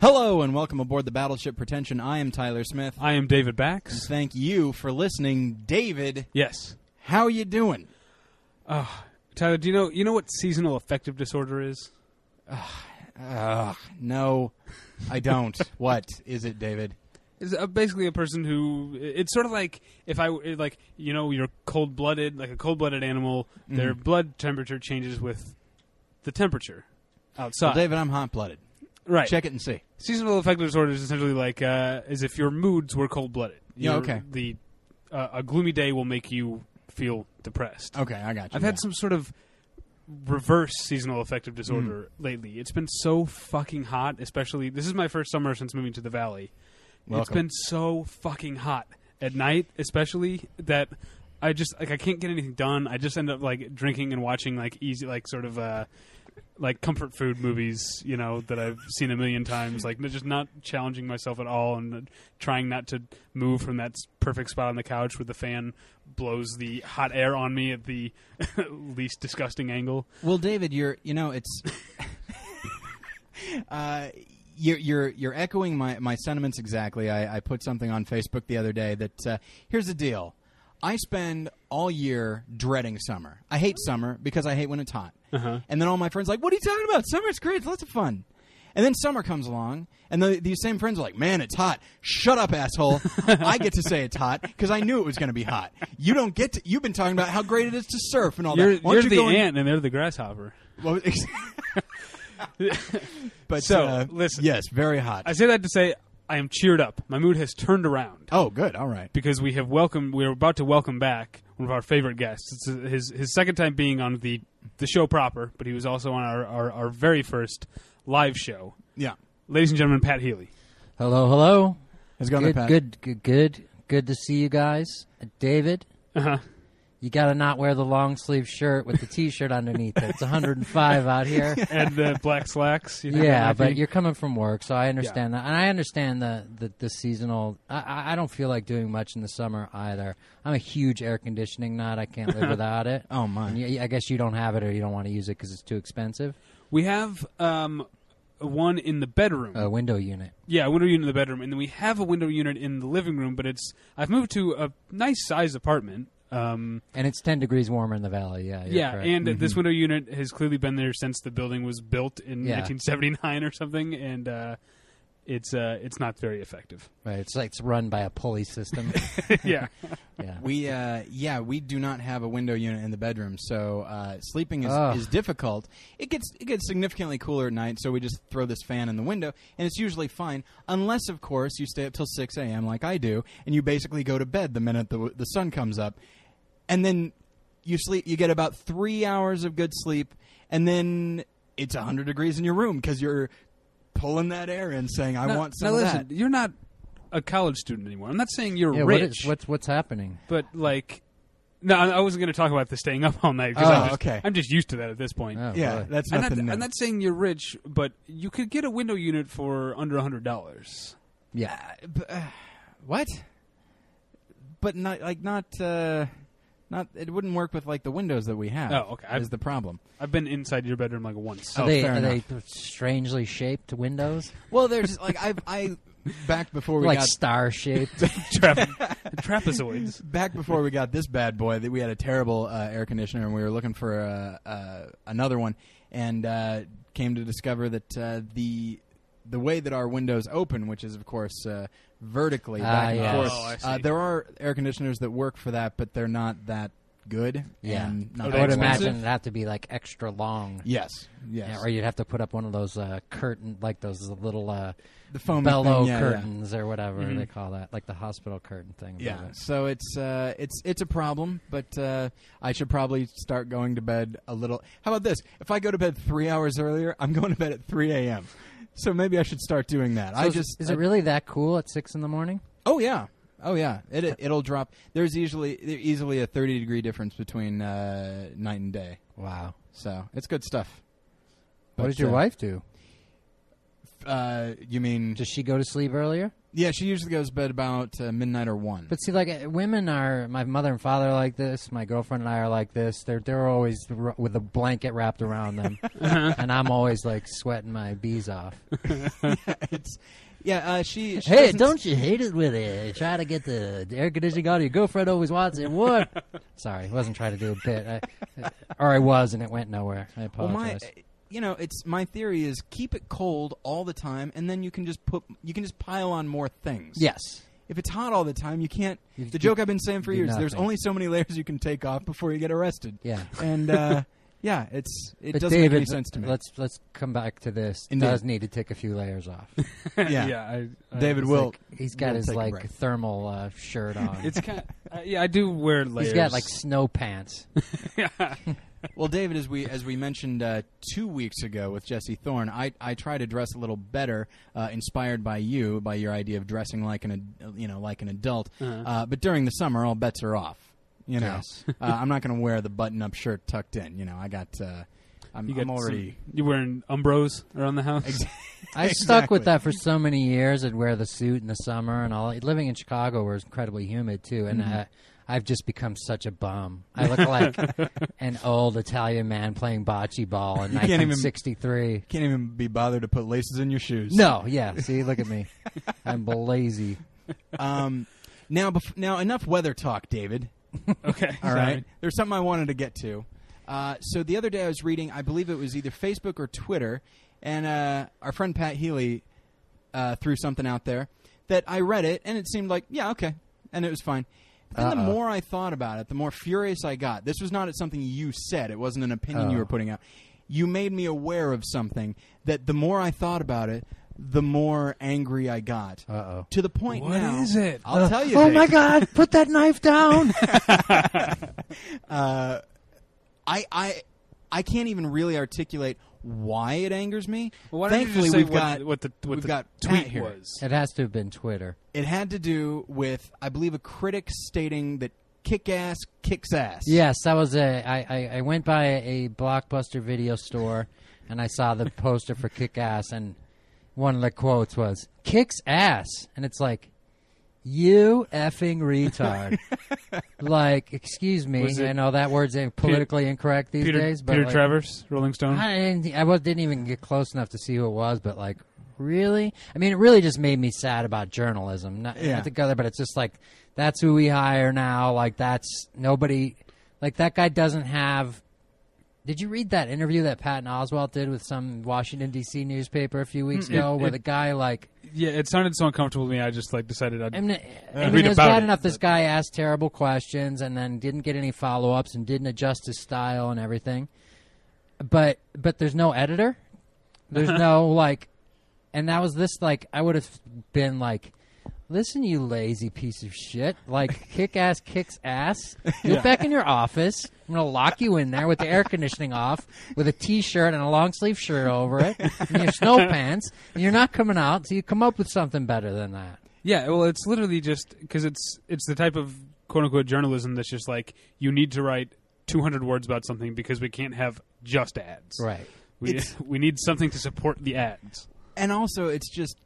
Hello and welcome aboard the Battleship Pretension. I am Tyler Smith. I am David Bax. Thank you for listening, David. Yes. How you doing? Ah, Tyler, do you know you know what seasonal affective disorder is? Ah, ugh, no, I don't. what is it, David? It's uh, basically a person who it's sort of like if I like you know you're cold blooded like a cold blooded animal. Their mm. blood temperature changes with the temperature outside. Well, David, I'm hot blooded. Right. Check it and see. Seasonal affective disorder is essentially like uh, as if your moods were cold blooded. Yeah, okay. The uh, a gloomy day will make you feel depressed. Okay, I got you. I've yeah. had some sort of reverse seasonal affective disorder Mm. lately. It's been so fucking hot, especially this is my first summer since moving to the valley. It's been so fucking hot at night, especially that I just like I can't get anything done. I just end up like drinking and watching like easy like sort of uh like comfort food movies, you know, that I've seen a million times. Like just not challenging myself at all, and trying not to move from that perfect spot on the couch where the fan blows the hot air on me at the least disgusting angle. Well, David, you're you know it's uh, you're you're you're echoing my my sentiments exactly. I, I put something on Facebook the other day that uh, here's the deal. I spend all year dreading summer. I hate summer because I hate when it's hot. Uh-huh. And then all my friends are like, "What are you talking about? Summer's great. It's lots of fun." And then summer comes along, and the, these same friends are like, "Man, it's hot. Shut up, asshole. I get to say it's hot because I knew it was going to be hot. You don't get to. You've been talking about how great it is to surf and all You're, that. Why you're you the go ant and they're the grasshopper. well, but So, uh, listen. yes, very hot. I say that to say I am cheered up. My mood has turned around. oh, good. All right. because we have welcomed we are about to welcome back one of our favorite guests. It's uh, his his second time being on the the show proper, but he was also on our our, our very first live show. Yeah. Ladies and gentlemen, Pat Healy. Hello, hello. How's it going, Good, Pat? good, good, good, good to see you guys. Uh, David, Uh-huh. You got to not wear the long sleeve shirt with the t-shirt underneath it. It's 105 out here. And the black slacks. You that Yeah, but you're coming from work, so I understand that, and I understand the the, the seasonal. I- I, don't feel like doing much in the summer either. I'm a huge air conditioning nut. I can't live without it. Oh, my. And y- I guess you don't have it, or you don't want to use it because it's too expensive. we have um one in the bedroom. A window unit. Yeah, a window unit in the bedroom, and then we have a window unit in the living room. But it's I've moved to a nice size apartment. Um, And it's 10 degrees warmer in the valley. Yeah, yeah, correct. and this window unit has clearly been there since the building was built in Yeah. 1979 or something, and uh, it's uh, it's not very effective. right, it's like it's run by a pulley system. yeah, yeah. We uh, yeah, we do not have a window unit in the bedroom, so uh, sleeping is, Ugh. is difficult. It gets it gets significantly cooler at night, so we just throw this fan in the window, and it's usually fine, unless of course you stay up till six a.m. like I do, and you basically go to bed the minute the the sun comes up, and then you sleep. You get about three hours of good sleep, and then it's hundred degrees in your room because you're pulling that air in, saying, "I now, want some now of listen, that." you're not a college student anymore. I'm not saying you're Yeah, rich, is, what's what's happening? but like. No, I I wasn't going to talk about the staying up all night. 'cause Oh, I'm just, okay. I'm just used to that at this point. Oh, Yeah, boy. that's I'm, nothing not, new. I'm not saying you're rich, but you could get a window unit for under a hundred dollars. yeah. Uh, b- uh, what? But not like not uh, not. It wouldn't work with like the windows that we have. Oh, okay. I've- Is the problem? I've been inside your bedroom like once. Oh, Are they fair are they strangely shaped windows, Well, there's like I I back before we like got star shaped? Trap- trapezoids. back before we got this bad boy that we had a terrible uh, air conditioner and we were looking for uh, uh, another one and uh, came to discover that uh, the the way that our windows open, which is of course uh, vertically Ah, back and yes. forth, Oh, I see. uh, there are air conditioners that work for that, but they're not that good. Yeah. and not Are I they would expensive? imagine it'd have to be like extra long. Yes, yes. Yeah, or you'd have to put up one of those uh, curtain, like those little uh, the foam bellow thing, yeah, yeah. curtains or whatever Mhm. they call that, like the hospital curtain thing. Yeah, above it. so it's uh, it's it's a problem, but uh, I should probably start going to bed a little. How about this? If I go to bed three hours earlier, I'm going to bed at three a.m. So maybe I should start doing that. So I just is I- it really that cool at six in the morning? Oh yeah, oh yeah. It it- it'll drop. There's usually easily a thirty degree difference between uh, night and day. Wow. So it's good stuff. What But, does your uh, wife do? Uh, you mean? Does she go to sleep earlier? yeah, she usually goes to bed about uh, midnight or one. But see, like uh, women are, my mother and father are like this. My girlfriend and I are like this. They're they're always r- with a blanket wrapped around them, and I'm always like sweating my bees off. it's yeah. Uh, she, she Hey, doesn't- don't you hate it with it? try to get the air conditioning on? Your girlfriend always wants it. What? Sorry, I wasn't trying to do a bit, I, or I was, and it went nowhere. I Well, my, apologize. You know, it's my theory is keep it cold all the time, and then you can just put you can just pile on more things. yes, If it's hot all the time, you can't. You- the you joke I've been saying for do years: there's only so many layers you can take off before you get arrested. yeah. And uh, yeah, it's it but doesn't David, make any sense to me. let's let's come back to this. Indeed. Does need to take a few layers off. Yeah. yeah. I, I, David He's will. like- he's got will his like thermal uh, shirt on. It's kind. Uh, yeah, I do wear layers. He's got like snow pants. Well, David, as we as we mentioned uh, two weeks ago with Jesse Thorn, I I try to dress a little better, uh, inspired by you, by your idea of dressing like an you know like an adult. Uh-huh. Uh, but during the summer, all bets are off. You know, Yes. uh, I'm not going to wear the button-up shirt tucked in. You know, I got. Uh, I'm, You I'm already. some- you wearing Umbros around the house? Ex- I stuck with that for so many years. I'd wear the suit in the summer and all. Living in Chicago, where it's incredibly humid too, and Mm-hmm. uh, I've just become such a bum. I look like an old Italian man playing bocce ball in You can't even- 1963. Can't even be bothered to put laces in your shoes. No, yeah. See, look at me. I'm lazy. Um, now, bef- now enough weather talk, David. okay. All sorry. right. There's something I wanted to get to. Uh, so the other day I was reading, I believe it was either Facebook or Twitter, and uh, our friend Pat Healy uh, threw something out there that I read it, and it seemed like, yeah, okay, and it was fine. But then the Uh-oh. more I thought about it, the more furious I got. This was not something you said. It wasn't an opinion you Oh. were putting out. You made me aware of something that the more I thought about it, the more angry I got. Uh oh. To the point What now. is it? I'll tell you. Oh Dave. my God! Put that knife down. uh, I I I can't even really articulate why it angers me. Well, why don't you Thankfully, just say we've what, got what the what we've the got tweet Pat here. was? it has to have been Twitter. It had to do with I believe a critic stating that kick ass kicks ass. Yes, that was a. I, I, I went by a blockbuster video store and I saw the poster for Kick Ass, and one of the quotes was "Kicks ass," and it's like, "You effing retard!" like, excuse me, Was it I know that word's politically incorrect these Peter, days, but Peter like, Travers, Rolling Stone. I didn't, I was, didn't even get close enough to see who it was, but like, really? I mean, it really just made me sad about journalism. Not, Yeah. not together, but it's just like that's who we hire now. Like that's nobody. Like that guy doesn't have. Did you read that interview that Patton Oswalt did with some Washington D.C. newspaper a few weeks Mm, ago, it- where it- the guy like yeah, it sounded so uncomfortable to me. I just like decided I'd. I mean, Uh, I mean read it was about bad it, enough this guy asked terrible questions and then didn't get any follow ups and didn't adjust his style and everything. But but there's no editor. There's no like, and that was this like I would have been like, listen, you lazy piece of shit! Like kick ass kicks ass. Get back in your office. I'm gonna lock you in there with the air conditioning off, with a t-shirt and a long sleeve shirt over it, and your snow pants. And you're not coming out, so you come up with something better than that. Yeah, well, it's literally just because it's it's the type of quote unquote journalism that's just like you need to write 200 words about something because we can't have just ads. Right. We It's- we need something to support the ads. and also it's just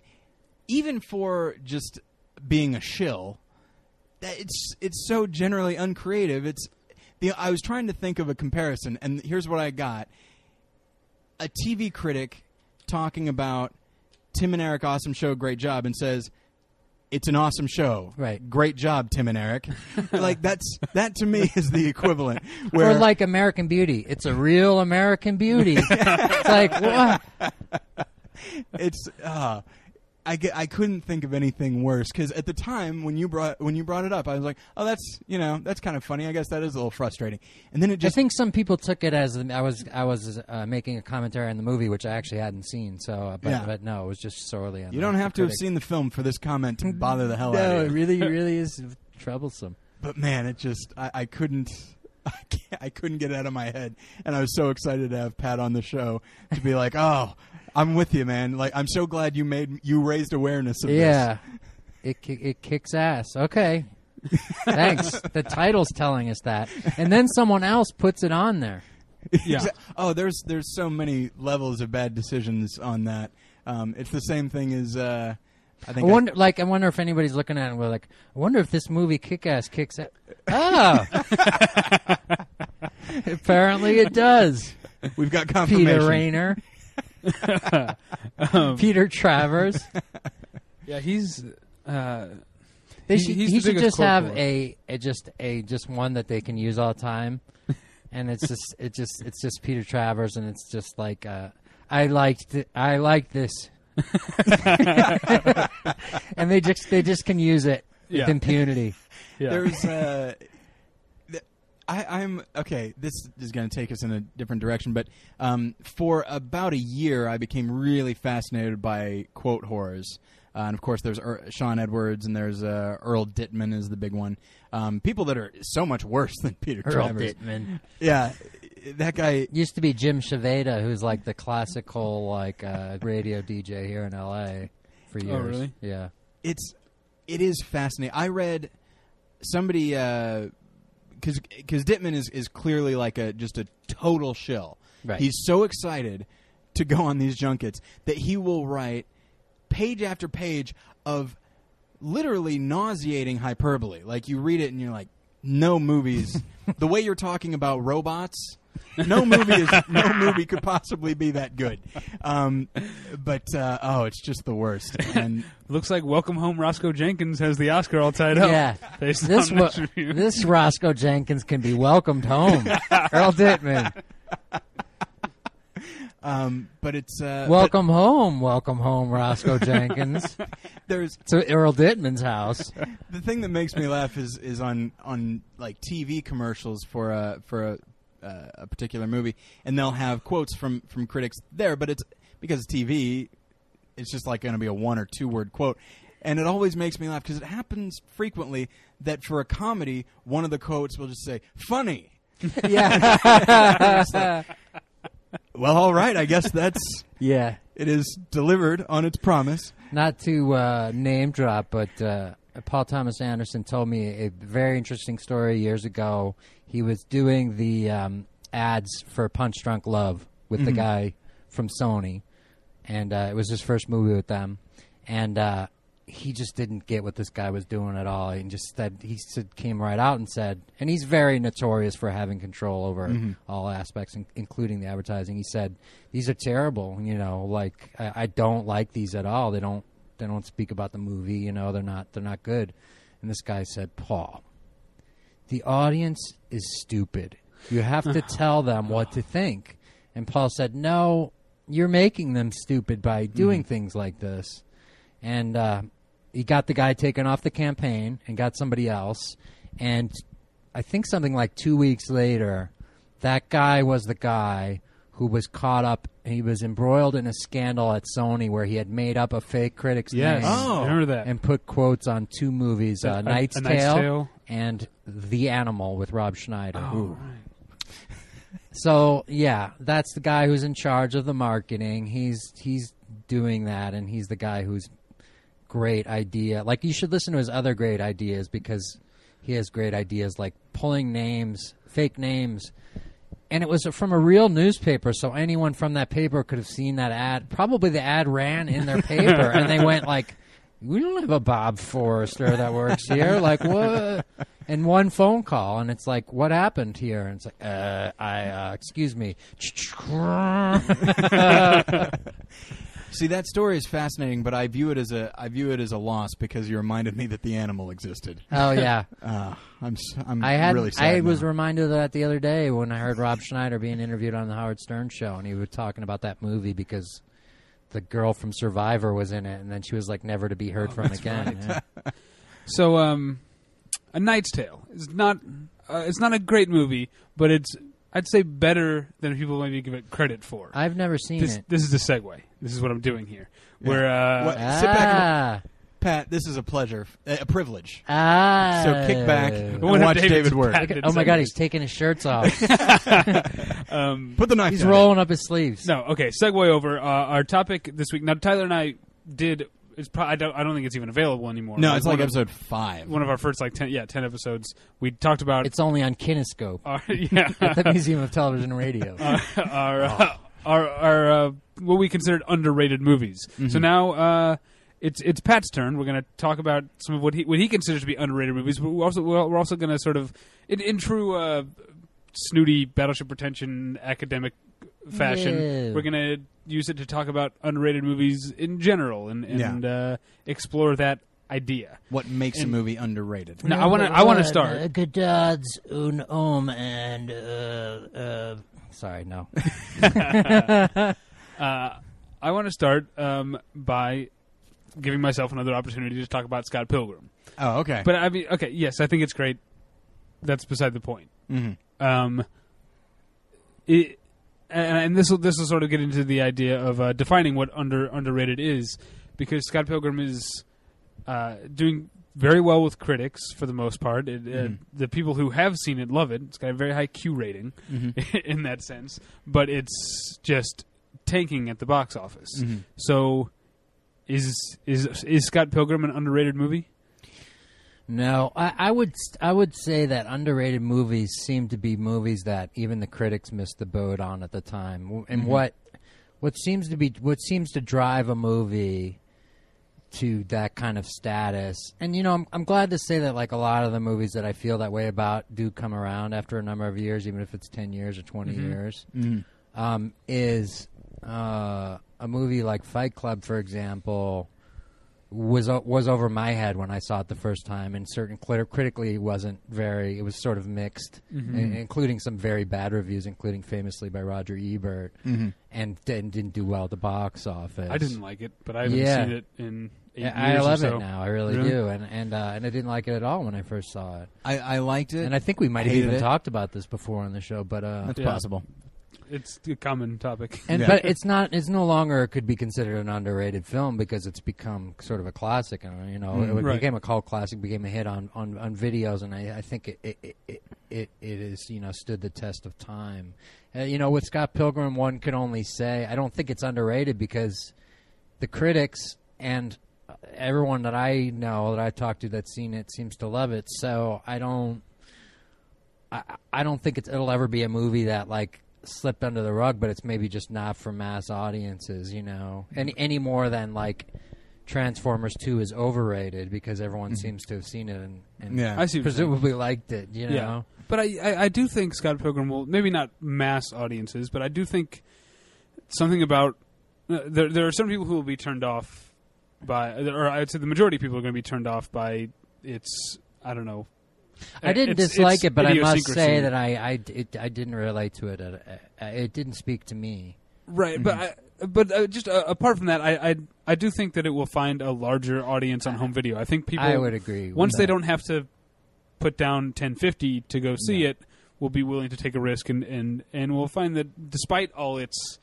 even for just being a shill that it's it's so generally uncreative it's the i was trying to think of a comparison and here's what i got a tv critic talking about tim and eric awesome show great job and says it's an awesome show Right. great job tim and eric like that's that to me is the equivalent where or like American Beauty. It's a real American Beauty. it's like what? it's uh I, get, I couldn't think of anything worse because at the time when you brought when you brought it up, I was like, "Oh, that's you know that's kind of funny. I guess that is a little frustrating." And then it just I think some people took it as I was I was uh, making a commentary on the movie, which I actually hadn't seen. So, uh, but, Yeah. but no, it was just sorely. On you don't have to have seen the film for this comment to bother the hell out No, of it you. really, really is troublesome. But man, it just I, I couldn't. I, can't, I couldn't get it out of my head, and I was so excited to have Pat on the show to be like, "Oh, I'm with you, man! Like, I'm so glad you made you raised awareness of this. Yeah, it it kicks ass. Okay, thanks. the title's telling us that, and then someone else puts it on there. Yeah. Oh, there's there's so many levels of bad decisions on that. Um, it's the same thing as uh, I I think. I- wonder, like, I wonder if anybody's looking at it and we're like, I wonder if this movie Kick-Ass kicks it. Oh, apparently it does. we've got confirmation. Peter Rainer, Um, Peter Travers. yeah, he's. Uh, They He- should, he should just have a, a just a just one that they can use all the time, and it's just it just it's just Peter Travers, and it's just like uh, I liked I like this, and they just they just can use it Yeah. with impunity. yeah. There's. Uh, I, I'm okay. This is going to take us in a different direction, but um, for about a year, I became really fascinated by quote whores. Uh, and of course, there's er- Shawn Edwards and there's uh, Earl Dittman is the big one. Um, people that are so much worse than Peter Earl Travers. Dittman Yeah, that guy. used to be Jim Svejda, who's like the classical like uh, radio DJ here in L.A. for years. Oh, really? Yeah. it's it is fascinating. I read somebody because because Dittman is is clearly like a just a total shill. Right. He's so excited to go on these junkets that he will write page after page of literally nauseating hyperbole. Like you read it and you're like, no movies. the way you're talking about robots. No movie is no movie could possibly be that good, um, but uh, oh, it's just the worst. And Looks like Welcome Home Roscoe Jenkins has the Oscar all tied up. Yeah. Based This on this review. this Roscoe Jenkins can be welcomed home. Earl Dittman. um, but it's uh, Welcome home, welcome home, Roscoe Jenkins. there's to Earl Dittman's house. the thing that makes me laugh is is on on like TV commercials for a for a uh, a particular movie, and they'll have quotes from from critics there, but it's because it's TV, it's just like going to be a one or two word quote. And it always makes me laugh because it happens frequently that for a comedy, one of the quotes will just say "funny." Yeah. Well, all right, I guess that's yeah. it is delivered on its promise. Not to uh, name drop, but uh, Paul Thomas Anderson told me a very interesting story years ago. He was doing the um, ads for Punch Drunk Love with the Mhm. guy from Sony, and uh, it was his first movie with them, and uh, he just didn't get what this guy was doing at all. And just said he said, came right out and said, and he's very notorious for having control over Mhm. all aspects, in- including the advertising. He said, "These are terrible. You know, like I, I don't like these at all. They don't they don't speak about the movie. You know, they're not they're not good." And this guy said, "Paul, the audience is stupid. You have to tell them what to think." And Paul said, "No, you're making them stupid by doing things like this." And uh, he got the guy taken off the campaign and got somebody else. And I think something like two weeks later, that guy was the guy who was caught up. He was embroiled in a scandal at Sony where he had made up a fake critic's Yes, name Oh. I remember that. and put quotes on two movies, uh, A- Knight's, A Knight's Tale Tale. and The Animal with Rob Schneider. Oh. So yeah, that's the guy who's in charge of the marketing. He's he's doing that, and he's the guy who's great idea. Like you should listen to his other great ideas because he has great ideas like pulling names, fake names. And it was from a real newspaper, so anyone from that paper could have seen that ad. Probably the ad ran in their paper, and they went like, "We don't have a Bob Forrester that works here." Like what? And one phone call, and it's like, "What happened here?" And it's like, "Uh, I, uh, excuse me." See, that story is fascinating, but I view it as a I view it as a loss because you reminded me that the animal existed. oh yeah, Uh, I'm s- I'm I had. really sad I was reminded of that the other day when I heard Rob Schneider being interviewed on the Howard Stern show, and he was talking about that movie because the girl from Survivor was in it, and then she was like never to be heard from again. Yeah. So, um, A Knight's Tale is not. Uh, it's not a great movie, but it's. I'd say better than people maybe give it credit for. I've never seen this, it. this is the segue. This is what I'm doing here. Yeah. Where uh, What- Sit back and- Ah, Pat, this is a pleasure, a privilege. ah. So kick back and wonder if watch David's David work. patented Oh my god, he's taking his shirts off. Um, Put the knife. he's down. rolling up his sleeves. no, okay. Segue over. Uh, our topic this week. Now, Tyler and I did. It's pro- I don't. I don't think it's even available anymore. No, But it's like one of- episode five. One of our first like ten. Yeah, ten episodes. We talked about. It's only on Kinescope our, yeah. at the Museum of Television and Radio. our our, uh, our, our uh, what we considered underrated movies. So now uh, it's it's Pat's turn. We're going to talk about some of what he what he considers to be underrated movies. But we're also we're also going to sort of in, in true uh, snooty Battleship Pretension academic fashion. Yeah. We're going to use it to talk about underrated movies in general and and uh, explore that idea. What makes a movie underrated? No, I want to I want to start. Uh, good odds, un om, and uh, uh, sorry, no. Uh, I want to start um, by giving myself another opportunity to talk about Scott Pilgrim. Oh, okay. But I mean, okay, yes, I think it's great. That's beside the point. Mhm. Um, it, and, and this will this will sort of get into the idea of uh, defining what under underrated is, because Scott Pilgrim is uh, doing very well with critics for the most part. It, uh, Mhm. the people who have seen it love it. It's got a very high Q rating Mhm. in that sense, but it's just tanking at the box office. Mhm. So, is is is Scott Pilgrim an underrated movie? No, I, I would I would say that underrated movies seem to be movies that even the critics missed the boat on at the time. And Mhm. what what seems to be what seems to drive a movie to that kind of status. And you know, I'm I'm glad to say that like a lot of the movies that I feel that way about do come around after a number of years, even if it's ten years or 20 Mhm. years. Mhm. Um, is uh, a movie like Fight Club, for example, was o- was over my head when I saw it the first time, and certain crit- critically wasn't very. It was sort of mixed, Mhm. in- including some very bad reviews, including famously by Roger Ebert, Mhm. and didn't, didn't do well at the box office. I didn't like it, but I haven't Yeah. seen it in eight Yeah, I years love so. it now. I really, Really? do, and and uh, and I didn't like it at all when I first saw it. I, I liked it. And I think we might have even it. talked about this before on the show, but uh, That's Yeah. possible. It's a common topic. And Yeah. but it's not. It's no longer could be considered an underrated film because it's become sort of a classic. And you know, Mm. it Right. became a cult classic, became a hit on on, on videos, and I, I think it it, it it it it is you know stood the test of time. Uh, you know, with Scott Pilgrim, one can only say I don't think it's underrated because the critics and everyone that I know that I talked to that's seen it seems to love it. So I don't. I, I don't think it's, it'll ever be a movie that like slipped under the rug, but it's maybe just not for mass audiences, you know, any any more than like Transformers Two is overrated because everyone seems to have seen it and, and Yeah. I see. presumably liked it, you know. Yeah. But I, I, I do think Scott Pilgrim will maybe not mass audiences, but I do think something about uh, there. There are some people who will be turned off by, or I'd say the majority of people are going to be turned off by its. I don't know. I didn't It's- dislike it's it, but I must say that I I, it, I didn't relate to it. Uh, uh, it didn't speak to me. Right, but I, but uh, just uh, apart from that, I, I I do think that it will find a larger audience on home video. I think people I would agree. once they that. don't have to put down 1050 to go see it, will be willing to take a risk and and and will find that despite all its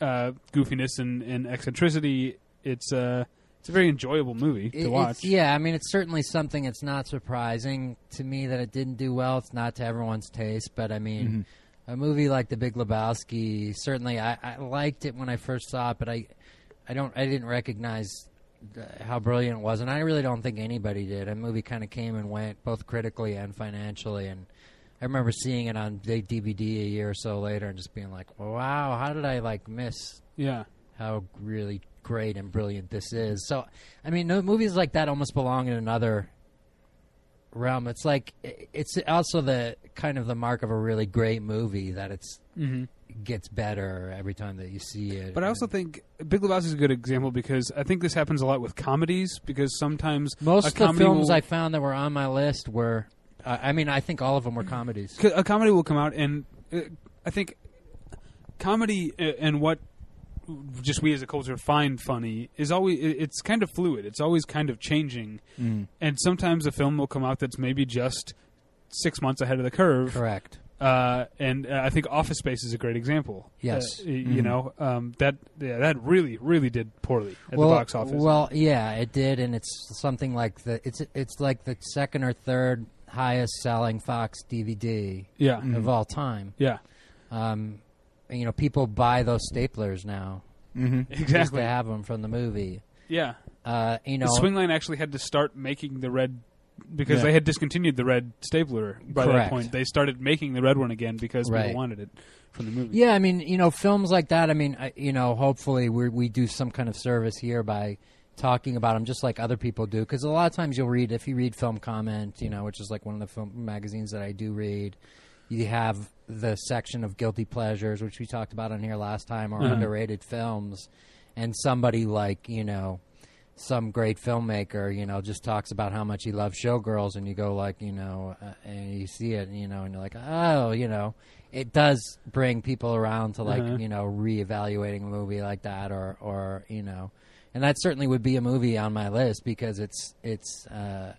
uh, goofiness and, and eccentricity, it's uh it's a very enjoyable movie to it's- watch. yeah, I mean, it's certainly something. It's not surprising to me that it didn't do well. It's not to everyone's taste, but I mean, Mm-hmm. a movie like The Big Lebowski, certainly, I, I liked it when I first saw it, but I, I don't, I didn't recognize uh, how brilliant it was, and I really don't think anybody did. A movie kind of came and went, both critically and financially, and I remember seeing it on DVD a year or so later, and just being like, "Wow, how did I like miss Yeah, how really great and brilliant this is. So, I mean, no, movies like that almost belong in another realm. It's like it's also the kind of the mark of a really great movie that it's hmm gets better every time that you see it. but I also think Big Lebowski is a good example because I think this happens a lot with comedies because sometimes most of the films will- I found that were on my list were. Uh, I mean, I think all of them were comedies. a comedy will come out and uh, I think comedy uh, and what just we as a culture find funny is always it's kind of fluid. It's always kind of changing, Mm. and sometimes a film will come out that's maybe just six months ahead of the curve. Correct. Uh, and uh, I think Office Space is a great example. Yes. Uh, y- you know um, that yeah, that really really did poorly at well, the box office. Well, yeah, it did, and it's something like the it's it's like the second or third highest selling Fox DVD yeah, of all time. yeah, Um, you know, people buy those staplers now Mhm. just exactly. to have them from the movie. Yeah, Uh, you know, the Swingline actually had to start making the red because Yeah. they had discontinued the red stapler by that point. They started making the red one again because Right. people wanted it from the movie. Yeah, I mean, you know, films like that. I mean, I, you know, hopefully we we do some kind of service here by talking about them, just like other people do. Because a lot of times you'll read, if you read Film Comment, you know, which is like one of the film magazines that I do read, you have the section of guilty pleasures, which we talked about on here last time, or Uh-huh. underrated films, and somebody like you know. Some great filmmaker, you know, just talks about how much he loves showgirls, and you go like, you know, uh, and you see it, you know, and you're like, oh, you know, it does bring people around to like Uh-huh. you know reevaluating a movie like that or or you know and that certainly would be a movie on my list because it's it's uh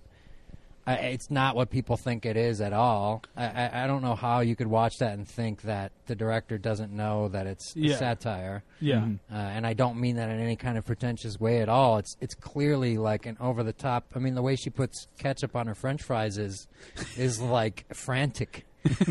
I, it's not what people think it is at all. I, I, I don't know how you could watch that and think that the director doesn't know that it's a Yeah. satire, Yeah. Mhm. uh, and I don't mean that in any kind of pretentious way at all. It's it's clearly like an over the top. I mean, the way she puts ketchup on her French fries is is like frantic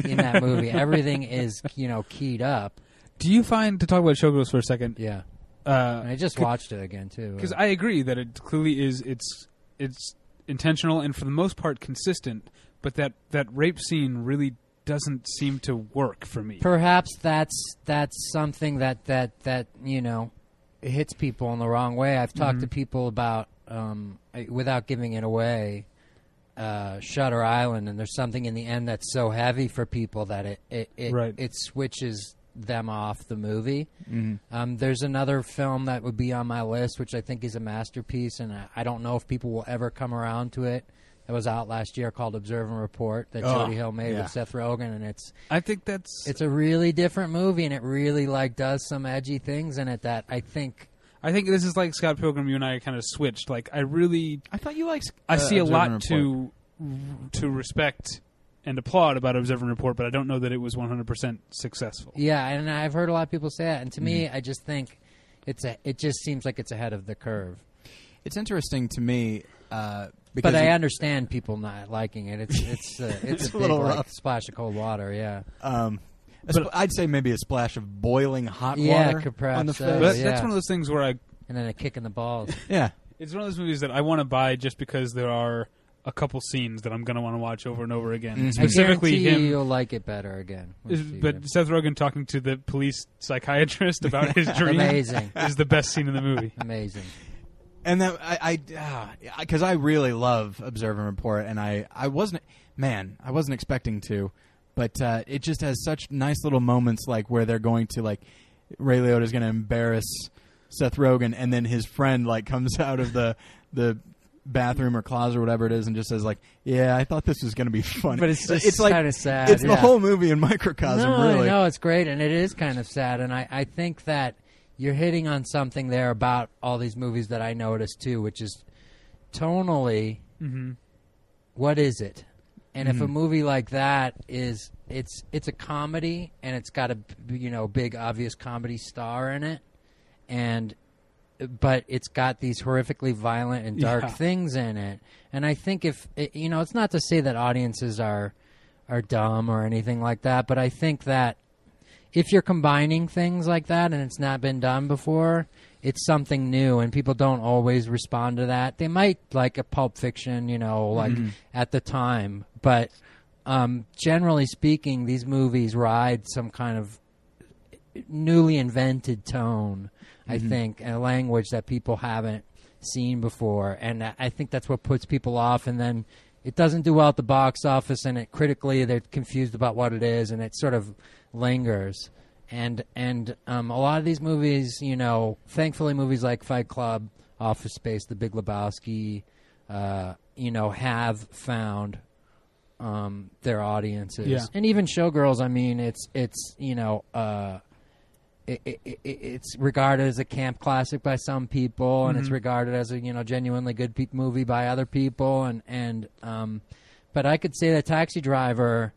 in that movie. Everything is you know keyed up. Do you find to talk about Showgirls for a second? Yeah, and Uh, I just watched it again too. because Uh, I agree that it clearly is. It's it's intentional and for the most part consistent. But that that rape scene really doesn't seem to work for me. perhaps that's that's something that that that you know hits people in the wrong way. I've talked Mhm. to people about um, without giving it away. Uh, Shutter Island, and there's something in the end that's so heavy for people that it it it, Right. it switches them off the movie. Mhm. Um, there's another film that would be on my list, which I think is a masterpiece, and I, I don't know if people will ever come around to it. That was out last year called Observe and Report that Oh, Jody Hill made yeah. with Seth Rogen, and it's I think that's. it's a really different movie, and it really like does some edgy things in it that I think. I think this is like Scott Pilgrim. You and I kind of switched. Like I really I thought you liked. I uh, see a lot to to respect and applaud about Observe and Report, but I don't know that it was 100% successful. Yeah, and I've heard a lot of people say that, and to me, I just think it's a. It just seems like it's ahead of the curve. It's interesting to me uh, because But I you- understand people not liking it. It's it's uh, it's, It's a a big little like, splash of cold water. Yeah. um, a sp- I'd say maybe a splash of boiling hot Yeah, water could perhaps on the face. But that's, yeah. that's one of those things where I and then a kick in the balls. yeah, it's one of those movies that I want to buy just because there are a couple scenes that I'm going to want to watch over and over again. Mhm. Specifically guarantee him you'll like it better again. is- but get it. Seth Rogen talking to the police psychiatrist about his dream amazing, is the best scene in the movie. amazing. and that I I because I really love Observe and Report, and I I wasn't man I wasn't expecting to, but uh, it just has such nice little moments like where they're going to like Ray Liotta is going to embarrass Seth Rogen, and then his friend like comes out of the the bathroom or closet or whatever it is and just says like yeah I thought this was going to be funny, But it's just it's like kind of sad. it's the whole movie in microcosm no, really. no, it's great, and it is kind of sad. And I, I think that you're hitting on something there about all these movies that I noticed too, which is tonally, hmm what is it? And if a Mhm. movie like that is it's it's a comedy and it's got a you know big obvious comedy star in it, and but it's got these horrifically violent and dark Yeah. things in it. And I think if it, you know, it's not to say that audiences are are dumb or anything like that, but I think that if you're combining things like that and it's not been done before, it's something new and people don't always respond to that. They might like a pulp fiction, you know, like Mhm. at the time, but um, generally speaking, these movies ride some kind of newly invented tone. I Mhm. think a language that people haven't seen before, and I- I think that's what puts people off. And then it doesn't do well at the box office, and it critically they're confused about what it is, and it sort of lingers. And and um, a lot of these movies, you know, thankfully, movies like Fight Club, Office Space, The Big Lebowski, uh, you know, have found um, their audiences, Yeah. and even Showgirls. I mean, it's it's you know. Uh, it, it, it, it's regarded as a camp classic by some people, and it's Mhm. regarded as a you know genuinely good pe- movie by other people, and and um, but I could say that Taxi Driver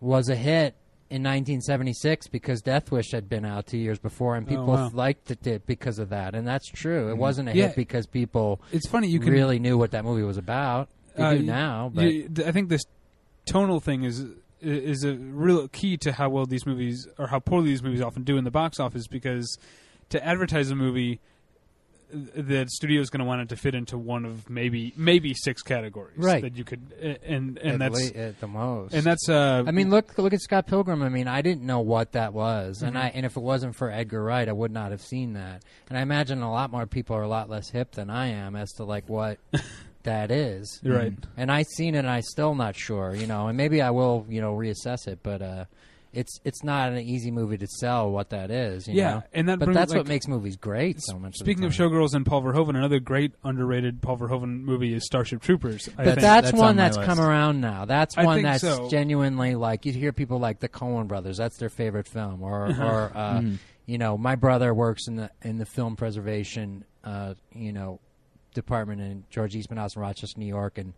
was a hit in 1976 because Death Wish had been out two years before, and Oh, people wow. liked it because of that, and that's true. It Mhm. wasn't a Yeah. hit because people It's funny you can really knew what that movie was about. They Uh, do now, but You- I think this tonal thing is is a real key to how well these movies or how poorly these movies often do in the box office because to advertise a movie the studio is going to want it to fit into one of maybe maybe six categories Right. that you could and and at, that's le- at the most. and that's uh I mean, look look at Scott Pilgrim. I mean, I didn't know what that was, and Mhm. I and if it wasn't for Edgar Wright, I would not have seen that. And I imagine a lot more people are a lot less hip than I am as to like what that is. you're right. And I seen it, and I still not sure. You know, and maybe I will, you know, reassess it. But uh, it's it's not an easy movie to sell what that is. You Yeah, know? and that but brings, that's like, what makes movies great so much. Speaking of of showgirls and Paul Verhoeven, another great underrated Paul Verhoeven movie is Starship Troopers. I But think. that's, that's one on that's list. come around now. That's I one that's so. genuinely like you hear people like the Coen Brothers. That's their favorite film, or Uh-huh. or uh, Mhm. you know, my brother works in the in the film preservation, uh, you know, department in George Eastman House in Rochester, New York, and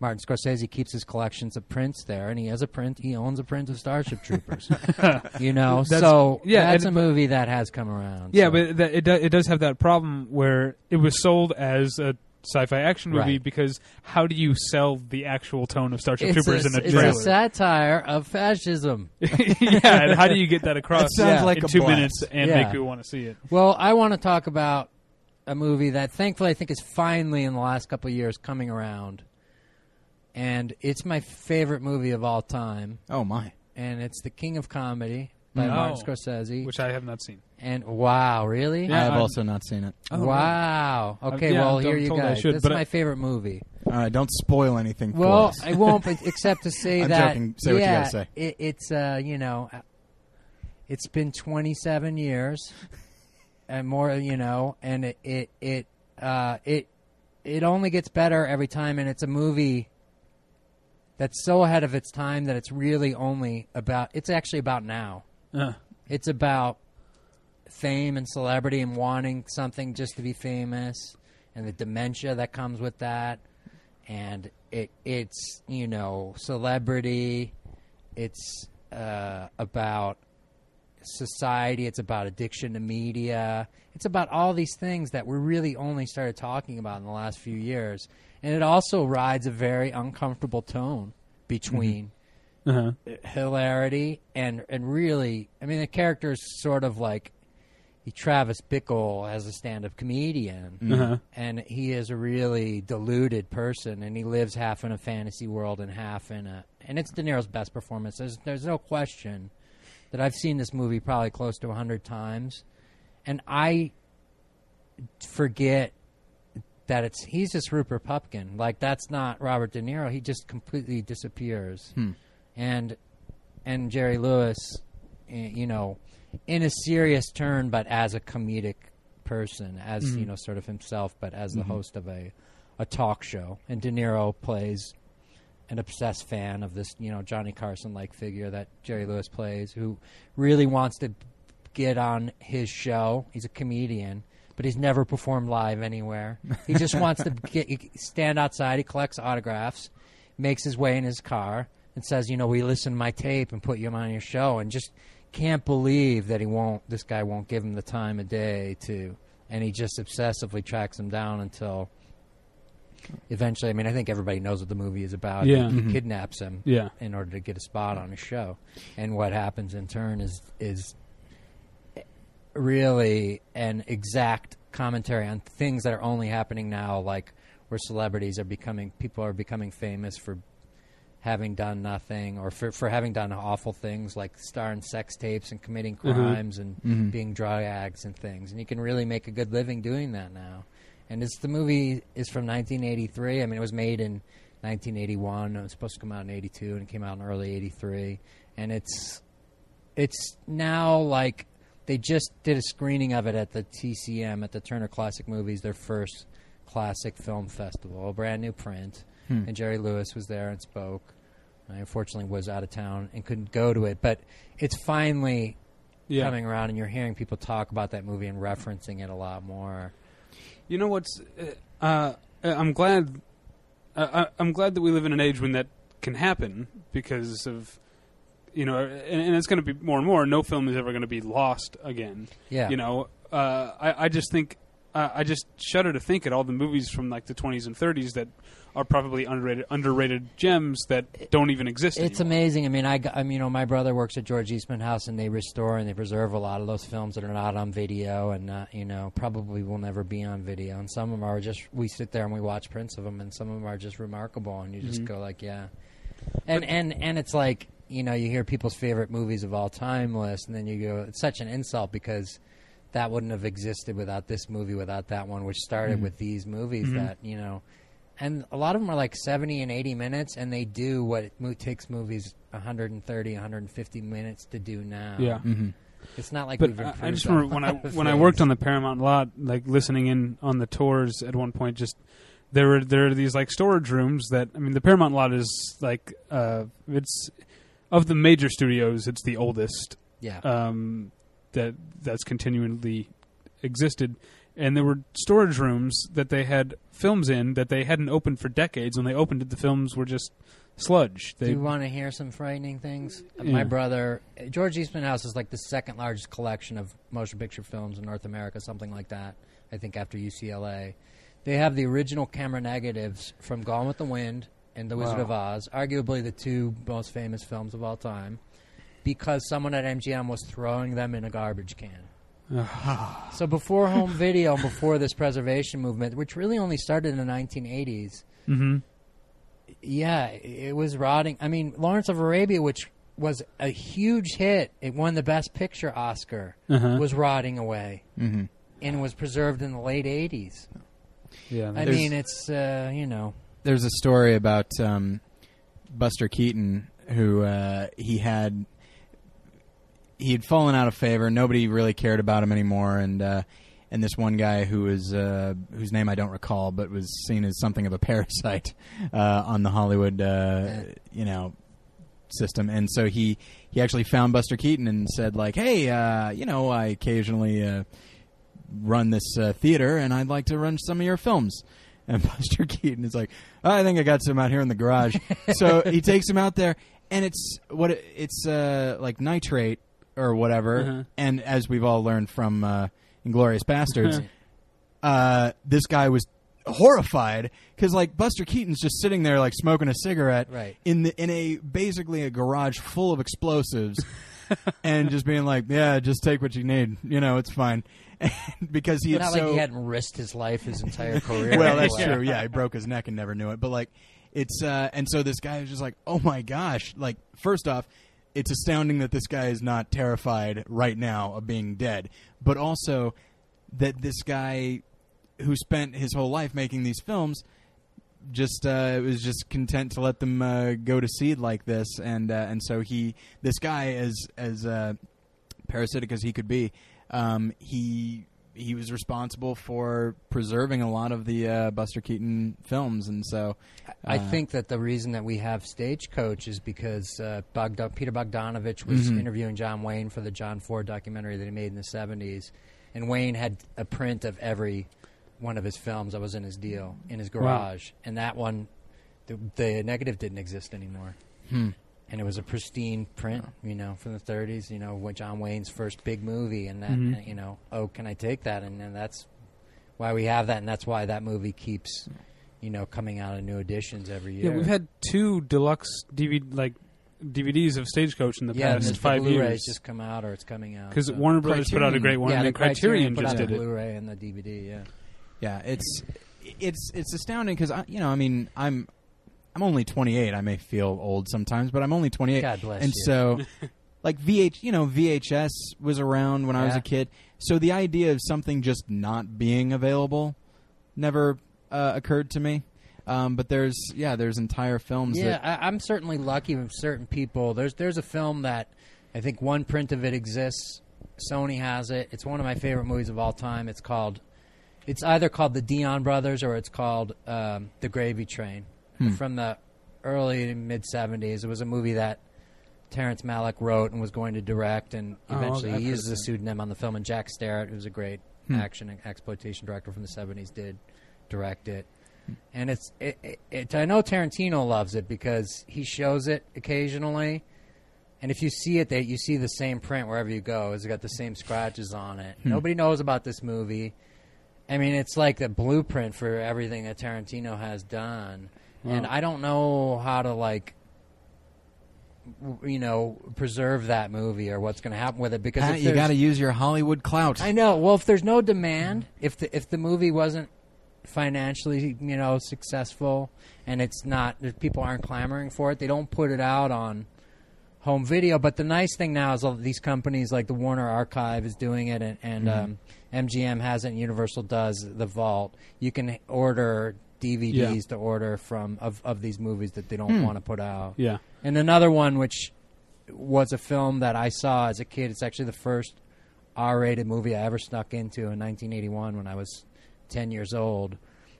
Martin Scorsese keeps his collections of prints there, and he has a print. He owns a print of Starship Troopers. you know, That's- so yeah, that's and- a movie that has come around. yeah, so. but that, it do, it does have that problem where it was sold as a sci-fi action movie Right. because how do you sell the actual tone of Starship it's Troopers a, in a trailer? it's a satire of fascism. yeah, and how do you get that across That sounds Yeah. like in a two blast. minutes and Yeah. make people want to see it? Well, I want to talk about a movie that thankfully I think is finally in the last couple of years coming around. And it's my favorite movie of all time. Oh my! And it's The King of Comedy by Oh. Martin Scorsese. Which I have not seen. and wow, really? Yeah, I have I'm- also not seen it. Oh, wow. Okay, yeah, well, I'm here you told I go. should, This is but I- my favorite movie. All right, don't spoil anything. Well, for us. I won't, but except to say I'm that. joking. Say what you yeah, gotta say. It, it's uh, you know, it's been 27 years and more, you know, and it it it uh, it it only gets better every time, and it's a movie that's so ahead of its time that it's really only about. It's actually about now. Uh, It's about fame and celebrity and wanting something just to be famous and the dementia that comes with that and it it's you know celebrity it's uh, about society it's about addiction to media it's about all these things that we really only started talking about in the last few years. And it also rides a very uncomfortable tone between uh-huh. hilarity and and really I mean the character is sort of like Travis Bickle as a stand-up comedian. Uh-huh. and he is a really deluded person and he lives half in a fantasy world and half in a and it's De Niro's best performance. There's there's no question that I've seen this movie probably close to 100 times and I forget that it's he's just Rupert Pupkin like that's not Robert De Niro he just completely disappears Hmm. and and Jerry Lewis, you know, in a serious turn, but as a comedic person, as Mhm. you know, sort of himself, but as the Mhm. host of a a talk show. And De Niro plays an obsessed fan of this, you know, Johnny Carson like figure that Jerry Lewis plays, who really wants to get on his show. He's a comedian. But he's never performed live anywhere. He just wants to get, stand outside. He collects autographs, makes his way in his car, and says, "You know, we listen to my tape and put you on your show," and just can't believe that he won't. This guy won't give him the time of day to, and he just obsessively tracks him down until eventually. I mean, I think everybody knows what the movie is about. Yeah. he, Mhm. kidnaps him Yeah. in order to get a spot on a show, and what happens in turn is is really an exact commentary on things that are only happening now, like where celebrities are becoming people are becoming famous for having done nothing or for, for having done awful things like starring sex tapes and committing Mhm. crimes and Mhm. being drug addicts and things and you can really make a good living doing that now and it's the movie is from 1983 i mean it was made in 1981 it was supposed to come out in 82 and it came out in early 83 and it's it's now like they just did a screening of it at the TCM at the Turner Classic Movies, their first classic film festival, a brand new print. Hmm. And Jerry Lewis was there and spoke. I unfortunately was out of town and couldn't go to it, but it's finally Yeah. coming around, and you're hearing people talk about that movie and referencing it a lot more. You know what's? Uh, uh, I'm glad. Uh, I- I'm glad that we live in an age when that can happen because of, you know, and, and it's going to be more and more. No film is ever going to be lost again. Yeah, You know, uh, I, I just think uh, I just shudder to think at all the movies from like the 20s and 30s that are probably underrated underrated gems that don't even exist. It's anymore. amazing. I mean, I, I mean, you know, my brother works at George Eastman House, and they restore and they preserve a lot of those films that are not on video, and not, you know, probably will never be on video. And some of them are just we sit there and we watch prints of them, and some of them are just remarkable, and you just Mhm. go like, yeah. And and and it's like you know, you hear people's favorite movies of all time list, and then you go, it's such an insult because that wouldn't have existed without this movie, without that one, which started Mhm. with these movies Mhm. that you know and a lot of them are like 70 and 80 minutes and they do what it takes movies 130 150 minutes to do now Yeah. hmm it's not like but I, I just remember when I when I worked on the Paramount lot, like listening in on the tours at one point, just there were there are these like storage rooms that I mean the Paramount lot is like uh, it's of the major studios, it's the oldest yeah um, that that's continually existed. And there were storage rooms that they had films in that they hadn't opened for decades. When they opened it, the films were just sludge. do you want to hear some frightening things uh, Yeah. my brother uh, george eastman house is like the second largest collection of motion picture films in north america something like that i think after ucla they have the original camera negatives from gone with the wind and the wizard Wow. of oz arguably the two most famous films of all time because someone at mgm was throwing them in a garbage can So before home video, before this preservation movement, which really only started in the 1980s, hmm yeah, it was rotting. I mean, Lawrence of Arabia, which was a huge hit, it won the Best Picture Oscar, uh-huh. was rotting away hmm and was preserved in the late 80s. yeah. I mean, it's uh, you know, There's a story about um, Buster Keaton who uh, he had he had fallen out of favor. Nobody really cared about him anymore, and uh, and this one guy who was uh, whose name I don't recall, but was seen as something of a parasite uh, on the Hollywood uh, you know system, and so he he actually found Buster Keaton and said like, hey, uh, you know, I occasionally. Uh, run this uh, theater and I'd like to run some of your films. And Buster Keaton is like, I think I got some out here in the garage. so he takes him out there and it's what it, it's uh, like nitrate or whatever. Uh-huh. And as we've all learned from uh, Inglourious Basterds, uh, this guy was horrified because like Buster Keaton's just sitting there like smoking a cigarette right. in the in a basically a garage full of explosives and just being like, yeah, just take what you need. You know, it's fine. Because he not so like he hadn't risked his life his entire career. well, that's anyway. true. Yeah, he broke his neck and never knew it. But like, it's uh, and so this guy is just like, oh my gosh! Like, first off, it's astounding that this guy is not terrified right now of being dead, but also that this guy who spent his whole life making these films just uh, was just content to let them uh, go to seed like this, and uh, and so he, this guy, as as uh, parasitic as he could be, um, he he was responsible for preserving a lot of the uh, Buster Keaton films, and so I uh, think that the reason that we have Stagecoach is because uh, Bogdan- Peter Bogdanovich was Mhm. interviewing John Wayne for the John Ford documentary that he made in the 70s. And Wayne had a print of every one of his films that was in his deal in his garage. And that one, the, the negative didn't exist anymore. hmm. And it was a pristine print, you know, from the 30s, you know, when John Wayne's first big movie. And that, Mhm. you know, oh, can I take that? And, and that's why we have that. And that's why that movie keeps, you know, coming out in new editions every year. Yeah, we've had two deluxe DVD like DVDs of Stagecoach in the yeah, past and the five Blu-ray's years. just come out or it's coming out. Because so- Warner Brothers put out a great one, yeah, and the then Criterion, put just out did the it. Blu-ray and the DVD. Yeah, yeah, it's it's it's astounding because you know, I mean, I'm I'm only 28. I may feel old sometimes, but I'm only 28. God bless and you. so like VH, you know, VHS was around when I was Yeah. a kid. So the idea of something just not being available never uh, occurred to me. Um, but there's yeah, there's entire films yeah, that I, I'm certainly lucky with certain people. There's there's a film that I think one print of it exists. Sony has it. It's one of my favorite movies of all time. It's called. It's either called the Dion Brothers or it's called um, the Gravy Train Hmm. from the early mid '70s. It was a movie that Terrence Malick wrote and was going to direct, and Oh, eventually I've he used of a pseudonym on the film. And Jack Starrett, who's a great Hmm. action and exploitation director from the '70s, did direct it. And it's it, it, it. I know Tarantino loves it because he shows it occasionally, and if you see it, that you see the same print wherever you go. It's got the same scratches on it. Hmm. Nobody knows about this movie, I mean, it's like the blueprint for everything that Tarantino has done, and I don't know how to like, you know, preserve that movie or what's going to happen with it because Pat, you got to use your Hollywood clout. I know. Well, if there's no demand, if the if the movie wasn't financially, you know, successful, and it's not, people aren't clamoring for it, they don't put it out on home video. But the nice thing now is all these companies like the Warner Archive is doing it, and, and um, MGM has it, and Universal does the Vault. You can order DVDs Yeah. to order from of, of these movies that they don't want to put out. Yeah. And another one, which was a film that I saw as a kid. It's actually the first R-rated movie I ever snuck into in 1981 when I was 10 years old.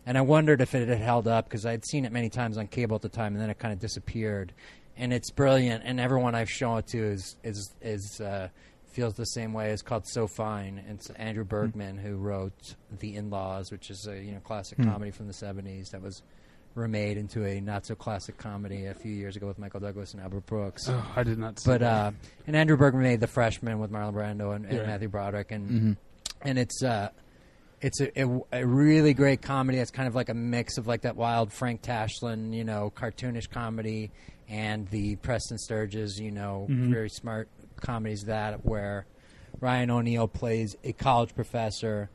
And I wondered if it had held up because I'd seen it many times on cable at the time, and then it kind of disappeared. And it's brilliant, and everyone I've shown it to is is is uh, feels the same way. It's called So Fine. It's Andrew Bergman who wrote The In-Laws, which is a you know classic comedy from the 70s that was remade into a not so classic comedy a few years ago with Michael Douglas and Albert Brooks. Oh, I did not. See But uh, and Andrew Bergman made The Freshman with Marlon Brando and, and Yeah. Matthew Broderick, and Mhm. and it's uh, it's a, a, a really great comedy. That's kind of like a mix of like that wild Frank Tashlin, you know, cartoonish comedy, and the Preston Sturges, you know, Mhm. very smart comedies that where Ryan O'Neal plays a college professor.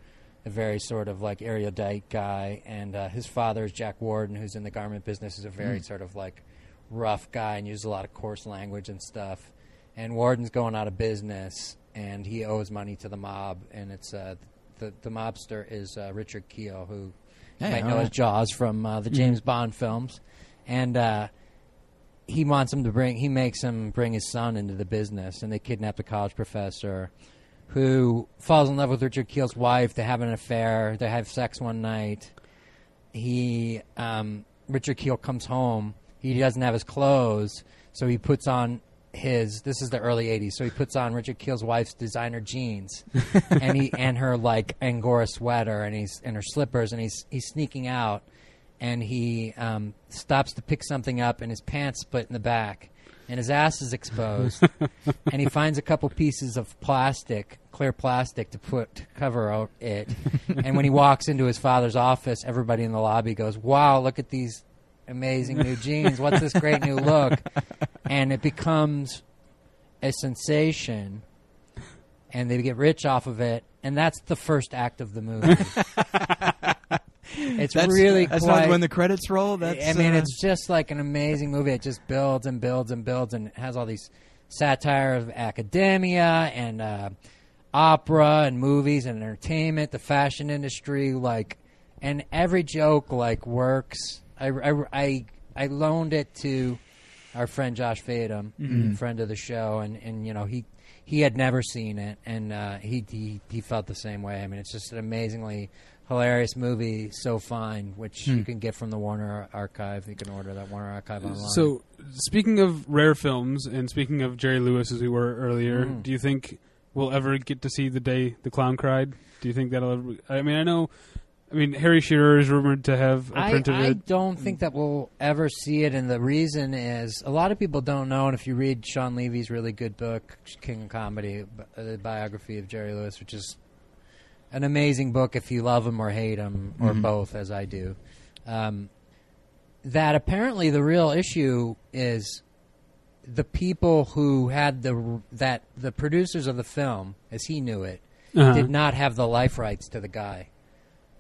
A very sort of like erudite guy, and uh, his father is Jack Warden, who's in the garment business. is a very sort of like rough guy and uses a lot of coarse language and stuff. And Warden's going out of business, and he owes money to the mob. And it's uh, the the mobster is uh, Richard Kiel, who you might know all as. Jaws from uh, the James Bond films, and uh, he wants him to bring. He makes him bring his son into the business, and they kidnap the college professor, who falls in love with Richard Kiel's wife. They have an affair. They have sex one night. He um, Richard Kiel comes home. He doesn't have his clothes, so he puts on his. This is the early '80s, so he puts on Richard Kiel's wife's designer jeans, and he and her like angora sweater, and he's and her slippers, and he's he's sneaking out, and he um, stops to pick something up, and his pants split in the back, and his ass is exposed, and he finds a couple pieces of plastic, clear plastic, to put to cover it. and when he walks into his father's office, everybody in the lobby goes, "Wow, look at these amazing new jeans! What's this great new look?" And it becomes a sensation, and they get rich off of it. And that's the first act of the movie. it's That's really that's quite, not when the credits roll. That's I mean, uh, it's just like an amazing movie. It just builds and builds and builds, and has all these satire of academia and uh, opera and movies and entertainment, the fashion industry, like, and every joke like works. I I I, I loaned it to our friend Josh Fadem, Mm-hmm. friend of the show, and and you know he. He had never seen it, and uh, he, he he felt the same way. I mean, it's just an amazingly hilarious movie, so fine, which Hmm. you can get from the Warner Archive. You can order that Warner Archive online. So, speaking of rare films, and speaking of Jerry Lewis, as we were earlier, Mm. do you think we'll ever get to see the day the clown cried? Do you think that'll ever? I mean, I know. I mean, Harry Shearer is rumored to have a print of it. I don't think that we'll ever see it, and the reason is a lot of people don't know. And if you read Shawn Levy's really good book, King of Comedy, bi- uh, the biography of Jerry Lewis, which is an amazing book if you love him or hate him or Mhm. both, as I do, um, that apparently the real issue is the people who had the that the producers of the film, as he knew it, Uh-huh. did not have the life rights to the guy,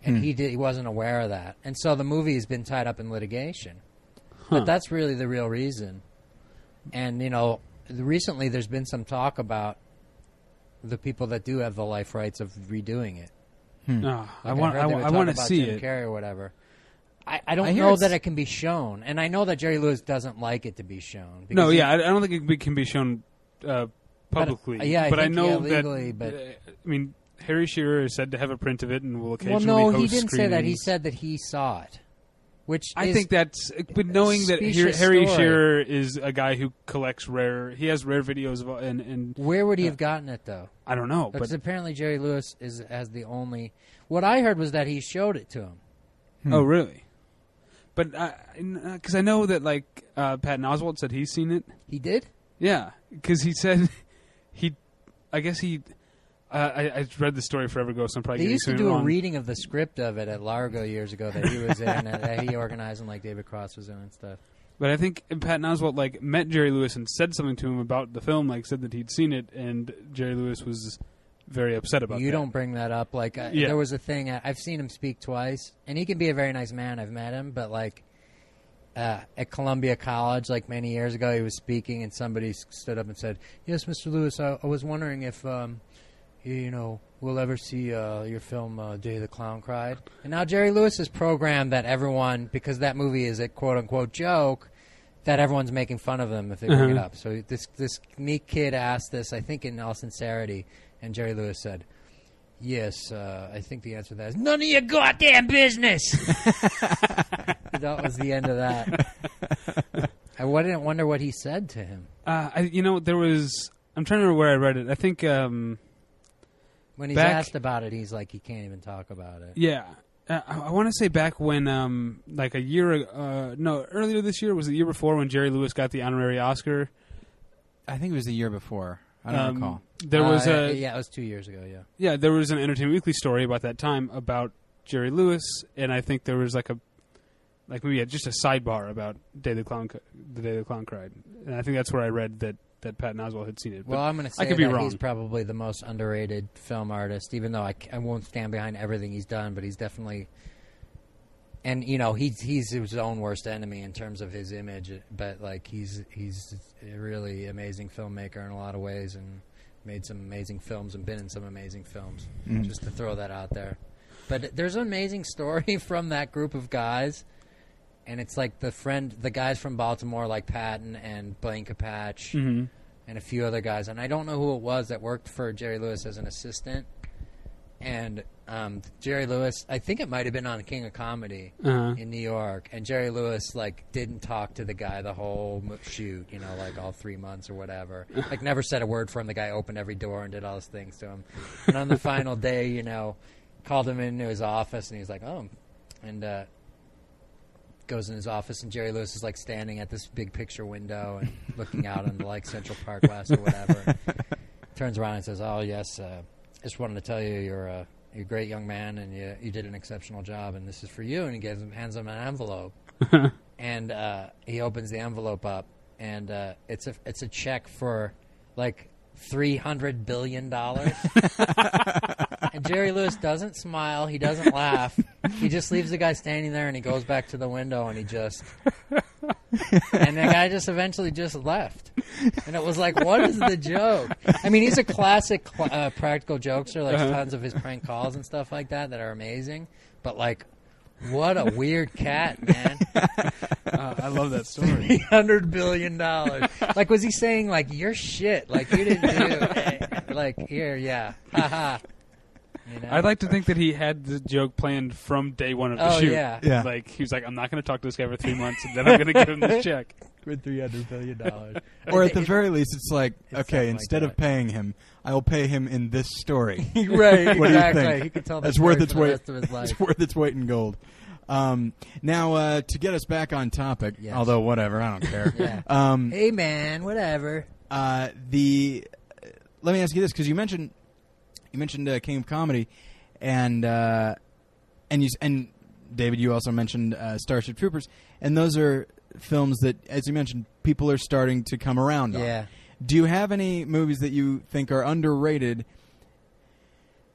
and Hmm. he did, he wasn't aware of that, and so the movie has been tied up in litigation. Huh. But that's really the real reason. And you know, recently there's been some talk about the people that do have the life rights of redoing it. hmm. I Like want. heard I, they wa- were I want to see Jim it. Carrey or whatever. I, I don't I know that it can be shown, and I know that Jerry Lewis doesn't like it to be shown. No, because he- yeah, I, I don't think it be- can be shown uh, But, uh, publicly. yeah, I but think, know yeah, that. but- uh, I mean, Harry Shearer is said to have a print of it, and will occasionally. well, no, host he didn't say that. He said that he saw it, which I is- think that's, but knowing that Har- Harry story. Shearer is a guy who collects rare, he has rare videos of, and and Where would he Yeah. have gotten it though? I don't know, Because apparently Jerry Lewis is as the only. What I heard was that he showed it to him. Hmm. oh really? But because I know that like uh, Patton Oswalt said he's seen it. He did. Yeah, because he said he, I guess he Uh, I, I read the story forever ago, so I'm probably They used to do a wrong. reading of the script of it at Largo years ago that he was in and that he organized and like David Cross was in and stuff. But I think Pat Oswalt like met Jerry Lewis and said something to him about the film, like said that he'd seen it, and Jerry Lewis was very upset about it. you that. don't bring that up. Like uh, Yeah. there was a thing. I- I've seen him speak twice, and he can be a very nice man. I've met him, but like uh, at Columbia College, like many years ago, he was speaking, and somebody stood up and said, "Yes, Mr. Lewis, I, I was wondering if um, you, know we'll ever see uh, your film uh, Day the Clown Cried." And now Jerry Lewis has programmed that everyone, because that movie is a quote unquote joke. That everyone's making fun of them if they bring it Uh-huh. up. So this this neat kid asked this, I think, in all sincerity, and Jerry Lewis said, Yes, uh, I think the answer to that is none of your goddamn business. that was the end of that. I wouldn't wonder what he said to him Uh, I, you know, there was. I'm trying to remember where I read it. I think, um, when he's Back- asked about it. He's like, he can't even talk about it. yeah, uh, I, I want to say back when, um, like a year, ag- uh, no, earlier this year was the year before when Jerry Lewis got the honorary Oscar. I think it was the year before. I don't Um, recall. There was Uh, a yeah, it was two years ago. Yeah, yeah, there was an Entertainment Weekly story about that time about Jerry Lewis, and I think there was like a like maybe a, just a sidebar about Day the Clown, the Day the Clown Cried, and I think that's where I read that that Patton Oswalt had seen it. Well, I'm going to say I could be wrong. he's probably the most underrated film artist. Even though I, I won't stand behind everything he's done, but he's definitely. And you know he's he's his own worst enemy in terms of his image, but like he's he's a really amazing filmmaker in a lot of ways, and made some amazing films and been in some amazing films. Mhm. Just to throw that out there, but there's an amazing story from that group of guys, and it's like the friend, the guys from Baltimore, like Patton and Blaine Capatch Mhm. and a few other guys, and I don't know who it was that worked for Jerry Lewis as an assistant. And um, Jerry Lewis, I think it might have been on King of Comedy Uh-huh. in New York, and Jerry Lewis like didn't talk to the guy the whole shoot, you know, like all three months or whatever. Like never said a word for him. The guy opened every door and did all those things to him. And on the final day, you know, called him into his office, and he was like, "Oh," and uh, goes in his office, and Jerry Lewis is like standing at this big picture window and looking out on the like Central Park West or whatever. Turns around and says, "Oh yes, uh, just wanted to tell you you're a you're a great young man and you you did an exceptional job, and this is for you." And he gives him hands him an envelope, and uh, he opens the envelope up, and uh, it's a it's a check for like three hundred billion dollars. and Jerry Lewis doesn't smile. He doesn't laugh. He just leaves the guy standing there, and he goes back to the window, and he just. and the guy just eventually just left, and it was like, what is the joke? I mean, he's a classic cl- uh, practical jokester, like Uh-huh. tons of his prank calls and stuff like that that are amazing. But like, what a weird cat, man! Uh, I love that story. Three hundred billion dollars. Like, was he saying like you're shit? Like you didn't do like here, yeah, haha. You know? I'd like to think that he had the joke planned from day one of the Oh, shoot. yeah. Yeah. Like he was like, I'm not going to talk to this guy for three months, and then I'm going to give him this check. with three hundred billion dollars. Or at the very least, it's like, It's okay, something like instead of paying him, I will pay him in this story. right, What do you exactly. think? He could tell the That's story worth its for the weight. rest of his life. It's worth its weight in gold. Um, now, uh, to get us back on topic, Yes. although whatever, I don't care. Yeah. Um, Hey man, whatever. uh, the let me ask you this because you mentioned you mentioned uh, King of Comedy, and uh, and you and David, you also mentioned uh, Starship Troopers, and those are films that, as you mentioned, people are starting to come around on. Yeah. Do you have any movies that you think are underrated?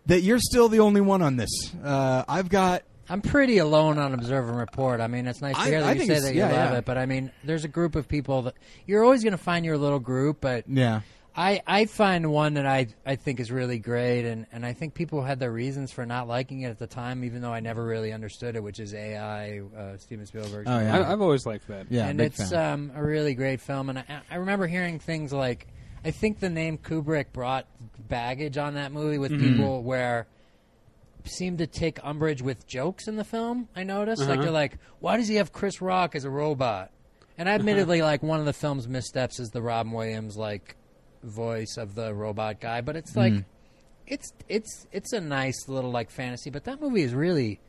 That you're still the only one on this. Uh, I've got I'm pretty alone on Observe and Report. I mean, it's nice to I- hear that I you say that you yeah, love yeah. it, but I mean, there's a group of people that you're always going to find your little group, but yeah. I, I find one that I I think is really great, and, and I think people had their reasons for not liking it at the time, even though I never really understood it, which is AI, uh, Steven Spielberg. Oh, yeah. I, I've always liked that. Yeah, and it's um, a really great film. And I, I remember hearing things like, I think the name Kubrick brought baggage on that movie with Mm-hmm. people where seemed to take umbrage with jokes in the film. I noticed, like Uh-huh. they're like, why does he have Chris Rock as a robot? And admittedly, like one of the film's missteps is the Robin Williams like voice of the robot guy, but it's like. Mm. It's it's it's a nice little like fantasy, but that movie is really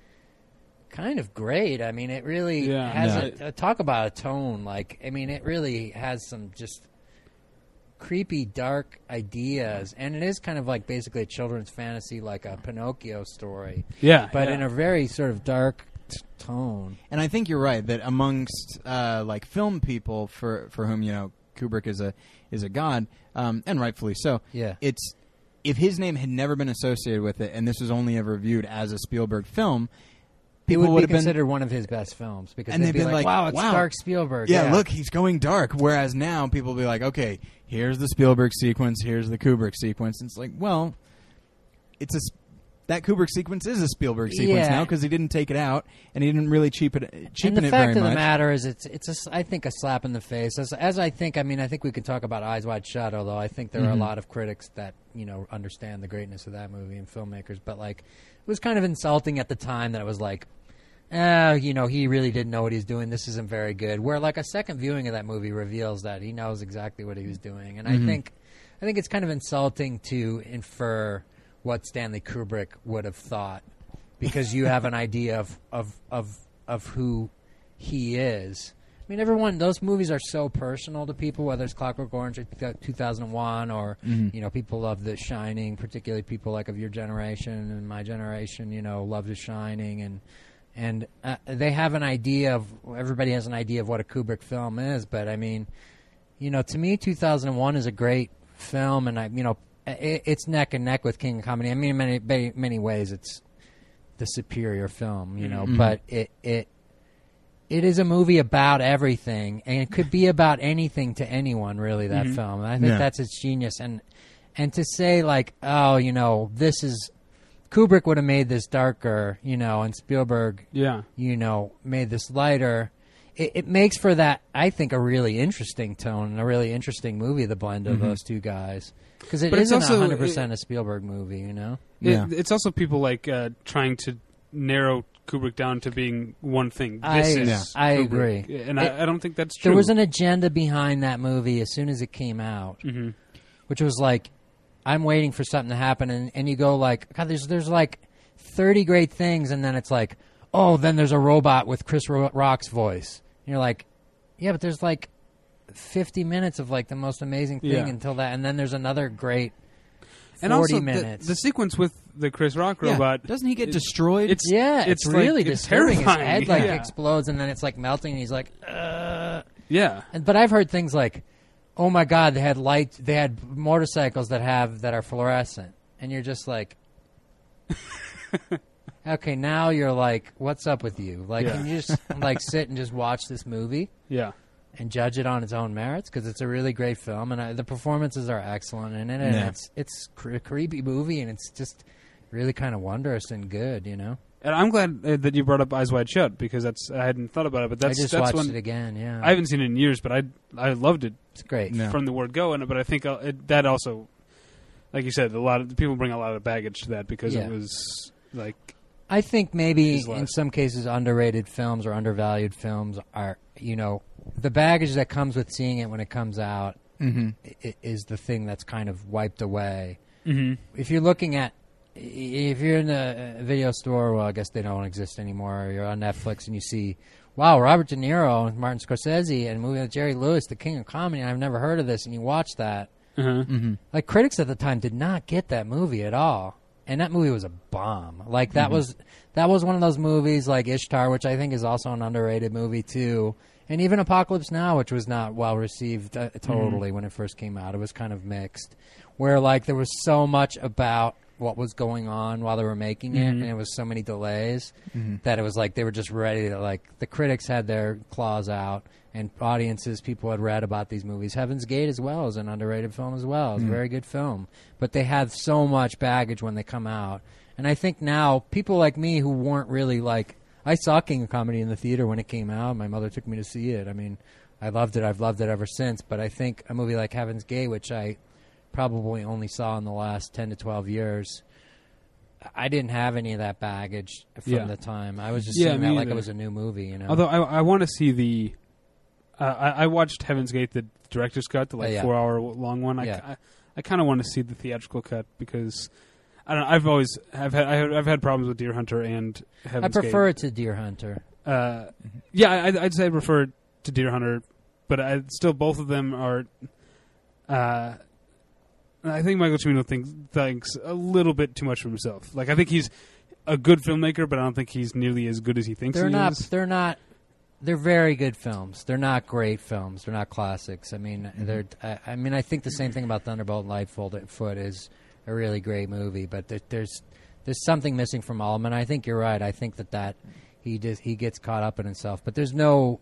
kind of great. I mean, it really Yeah. has Yeah. a, a talk about a tone. Like, I mean, it really has some just creepy, dark ideas, and it is kind of like basically a children's fantasy, like a Pinocchio story, Yeah, but yeah. in a very sort of dark t- tone. And I think you're right that amongst uh, like film people for for whom you know Kubrick is a is a god, um, and rightfully so. Yeah. It's if his name had never been associated with it, and this was only ever viewed as a Spielberg film, It people would be would have been. considered one of his best films because And they'd they've be like, like, "Wow, it's wow. Dark Spielberg." yeah, look, he's going dark. Whereas now people will be like, okay, here's the Spielberg sequence, here's the Kubrick sequence. And it's like, well, it's a that Kubrick sequence is a Spielberg sequence Yeah. now because he didn't take it out and he didn't really cheapen it, cheapen and the it fact very of much. the matter is, it's it's a s I think a slap in the face. As, as I think, I mean, I think we could talk about Eyes Wide Shut. Although I think there are a Mhm. lot of critics that you know understand the greatness of that movie and filmmakers, but like it was kind of insulting at the time that it was like, uh, you know, he really didn't know what he's doing. This isn't very good. Where like a second viewing of that movie reveals that he knows exactly what he was doing, and. I think I think it's kind of insulting to infer what Stanley Kubrick would have thought because you have an idea of of of of who he is. I mean, everyone. Those movies are so personal to people, whether it's Clockwork Orange or 2001, or Mhm. you know, people love The Shining. Particularly people like of your generation and my generation. You know, love The Shining, and and uh, they have an idea of. Everybody has an idea of what a Kubrick film is, but I mean, you know, to me, 2001 is a great film, and I, you know, it's neck and neck with King of Comedy. I mean, in many many, many ways, it's the superior film, you know. Mhm. But it it it is a movie about everything, and it could be about anything to anyone, really. That Mhm. film, and I think Yeah. that's its genius. And and to say like, oh, you know, this is Kubrick would have made this darker, you know, and Spielberg yeah. you know, made this lighter. It, it makes for that, I think, a really interesting tone and a really interesting movie. The blend of Mhm. those two guys, because it But it's isn't also- hundred percent a Spielberg movie, you know. It- Yeah. it's also people like uh, trying to narrow Kubrick down to being one thing. This I- is Yeah. I agree. and It- I, I don't think that's true. There was an agenda behind that movie as soon as it came out, hmm which was like, I'm waiting for something to happen, and, and you go like, God, there's there's like thirty great things, and then it's like, oh, then there's a robot with Chris Rock's voice. And you're like, yeah, but there's like 50 minutes of like the most amazing thing Yeah. until that, and then there's another great 40 and also the- minutes. The, sequence with the Chris Rock Yeah. robot. Doesn't he get it- destroyed? it's yeah, it's, it's like- really it's disturbing. His terrifying. head like Yeah. explodes, and then it's like melting, and he's like, uh. yeah. And, but I've heard things like, "Oh my God, they had light, they had motorcycles that have that are fluorescent," and you're just like, "Okay, now you're like, what's up with you? Like, Yeah. can you just like sit and just watch this movie Yeah. And judge it on its own merits? Because it's a really great film, and I, the performances are excellent in it, and Yeah. it's it's cre- a creepy movie, and it's just really kind of wondrous and good, you know." And I'm glad uh, that you brought up Eyes Wide Shut because that's I hadn't thought about it, but that's I just that's watched one it again. Yeah, I haven't seen it in years, but I I loved it it's great. Yeah. from the word go. And but I think uh, it, that also, like you said, a lot of people bring a lot of baggage to that because Yeah. it was like I think maybe in some cases underrated films or undervalued films are you know the baggage that comes with seeing it when it comes out hmm i- is the thing that's kind of wiped away. mhm. If you're looking at if you're in a video store, well, I guess they don't exist anymore. Or you're on Netflix and you see, wow, Robert De Niro and Martin Scorsese and a movie with Jerry Lewis, The King of Comedy. And I've never heard of this, and you watch that. uh-huh. hmm Like critics at the time did not get that movie at all, and that movie was a bomb. Like that was that was one of those movies like Ishtar, which I think is also an underrated movie too, and even Apocalypse Now, which was not well received uh, totally when it first came out. It was kind of mixed, where like there was so much about what was going on while they were making it, Mhm. and it was so many delays hmm that it was like they were just ready to like the critics had their claws out and audiences people had read about these movies heaven's gate as well is an underrated film as well it's Mm. a very good film but they had so much baggage when they come out and i think now people like me who weren't really like i saw king of comedy in the theater when it came out my mother took me to see it i mean i loved it i've loved it ever since but i think a movie like heaven's gate which i probably only saw in the last 10 to 12 years I didn't have any of that baggage from Yeah. the time. I was just Yeah, seeing that like it was a new movie, you know. Although I I want to see the. Uh, I, I watched Heaven's Gate, the director's cut, the like Oh, yeah. four hour long one. I, Yeah. I, I kind of want to see the theatrical cut because I don't. know, I've always have had I- I've had problems with Deer Hunter and I Heaven's prefer it to Deer Hunter. Uh, yeah, I, I'd say I prefer it to Deer Hunter, but I still both of them are. Uh, I think Michael Cimino thinks thinks a little bit too much of himself. Like I think he's a good filmmaker, but I don't think he's nearly as good as he thinks They're he not. is. They're not. They're very good films. They're not great films. They're not classics. I mean, Mm-hmm. they're. I, I mean, I think the same thing about Thunderbolt and Lightfoot Foot is a really great movie, but there, there's there's something missing from all of them. And I think you're right. I think that that he just he gets caught up in himself, but there's no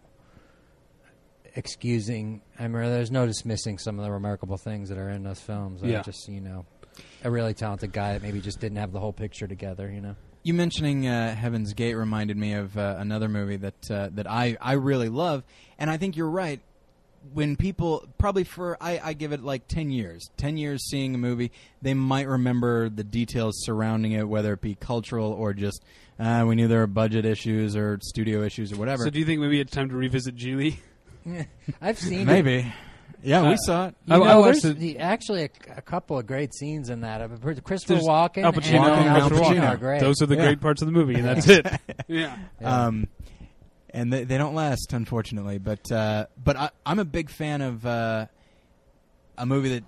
excusing. I mean, there's no dismissing some of the remarkable things that are in those films. Yeah. I just you know, a really talented guy that maybe just didn't have the whole picture together. You know. You mentioning uh, Heaven's Gate reminded me of uh, another movie that uh, that I, I really love, and I think you're right. When people probably for I, I give it like ten years, ten years seeing a movie, they might remember the details surrounding it, whether it be cultural or just uh, we knew there were budget issues or studio issues or whatever. So do you think maybe it's time to revisit Gigli? I've seen it. Maybe, yeah, Uh, we saw it. You I- know, I watched there's the, actually a, a couple of great scenes in that. Christopher There's Walken, Al Pacino, and and Al Al Pacino, Pacino. are great. Those are the Yeah. great parts of the movie, and that's it. Yeah. Yeah. Um, and they, they don't last, unfortunately. But uh, but I, I'm a big fan of uh, a movie that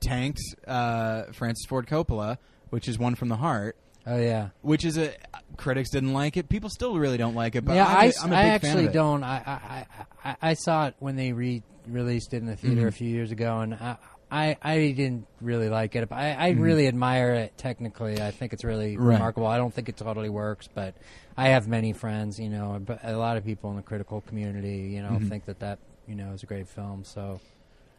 tanks uh, Francis Ford Coppola, which is One from the Heart, oh yeah, which is a critics didn't like it. People still really don't like it. But yeah. I'm I a- s- I'm a I big fan actually don't. I, I I I saw it when they re released it in the theater Mhm. a few years ago, and I I, I didn't really like it. But I, I Mhm. really admire it technically. I think it's really Right. remarkable. I don't think it totally works, but I have many friends, you know, a lot of people in the critical community, you know, Mhm. think that that you know is a great film. So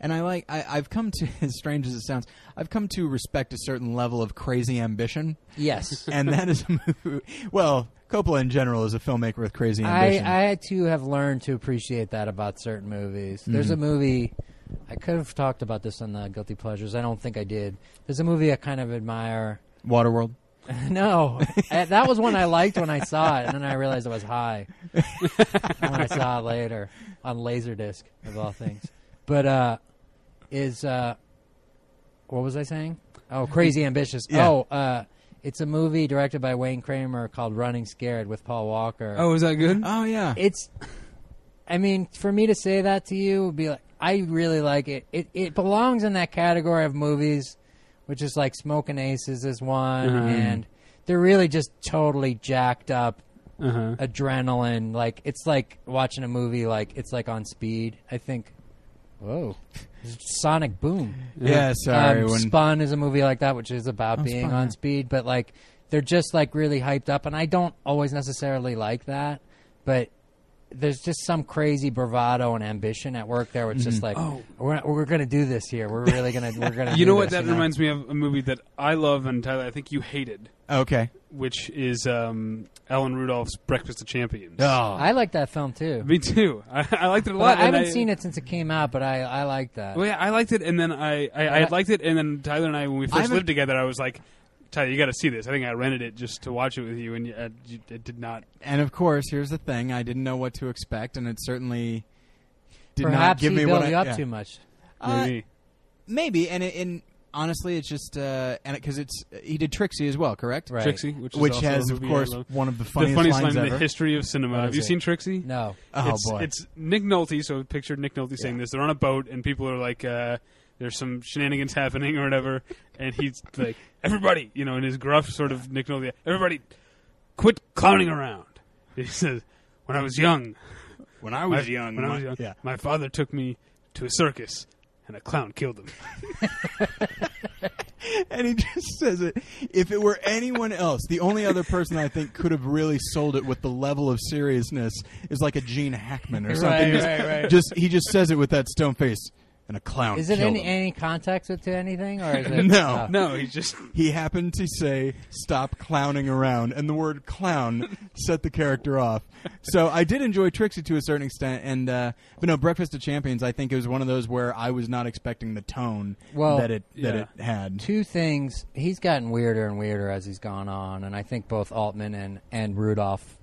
And I like I, I've come to as strange as it sounds, I've come to respect a certain level of crazy ambition, yes. and that is a movie. Well, Coppola in general is a filmmaker with crazy I, ambition. I too have learned to appreciate that about certain movies. There's Mhm. a movie I could have talked about this on the Guilty Pleasures. I don't think I did. There's a movie I kind of admire. Waterworld. no, Uh, that was one I liked when I saw it, and then I realized I was high when I saw it later on Laserdisc of all things. But uh, is uh, what was I saying? Oh, Crazy Ambitious. Yeah. Oh, uh, it's a movie directed by Wayne Kramer called Running Scared with Paul Walker. Oh, is that good? Oh yeah. it's i mean for me to say that to you would be like i really like it it, it belongs in that category of movies which is like smoking aces is one Uh-huh. and they're really just totally jacked up Uh huh. adrenaline like it's like watching a movie like it's like on speed i think whoa sonic boom yeah. Sorry. um, when Spun is a movie like that, which is about Oh, being Spun, on yeah. speed, but like they're just like really hyped up, and I don't always necessarily like that, but there's just some crazy bravado and ambition at work there. Which is just like, Oh. we're we're gonna do this here. We're really gonna we're gonna. You do know what? this, That reminds me of a movie that I love and Tyler, I think you hated, okay. which is um, Alan Rudolph's Breakfast of Champions. Oh. I like that film too. Me too. I, I liked it a lot. I haven't seen it since it came out, but I I like that. Well, yeah, I liked it, and then I, I, I had liked it, and then Tyler and I, when we first haven't- lived together, I was like, Tyler, you got to see this. I think I rented it just to watch it with you, and uh, you, it did not. And of course, here's the thing: I didn't know what to expect, and it certainly did not give he me built what you I up yeah. too much. Uh, Maybe. maybe, and it, and honestly, it's just uh, and because it's he did Trixie as well, correct? Right. Trixie, which, is Which also has, of course, one of the funniest, the funniest, funniest lines line in the history of cinema. Have you it? seen Trixie? No. oh it's, boy! It's Nick Nolte. So picture Nick Nolte saying Yeah. this. They're on a boat, and people are like, uh, "There's some shenanigans happening or whatever," and he's like, "Everybody," you know, in his gruff sort of Nick Nolte, "Everybody, quit clowning around." He says, "When I was young, when I was my- when I was young, yeah. my father took me to a circus, and a clown killed him." and he just says it. If it were anyone else, the only other person I think could have really sold it with the level of seriousness is like a Gene Hackman or something. Right, just, right, right. just he just says it with that stone face, and a clown. Is it killed any him. any context with to anything or is it No. oh. No, he just he happened to say stop clowning around and the word clown set the character off so i did enjoy trixie to a certain extent and uh, but no breakfast of champions i think it was one of those where i was not expecting the tone Well, that it that yeah. it had two things. He's gotten weirder and weirder as he's gone on, and I think both Altman and and Rudolph,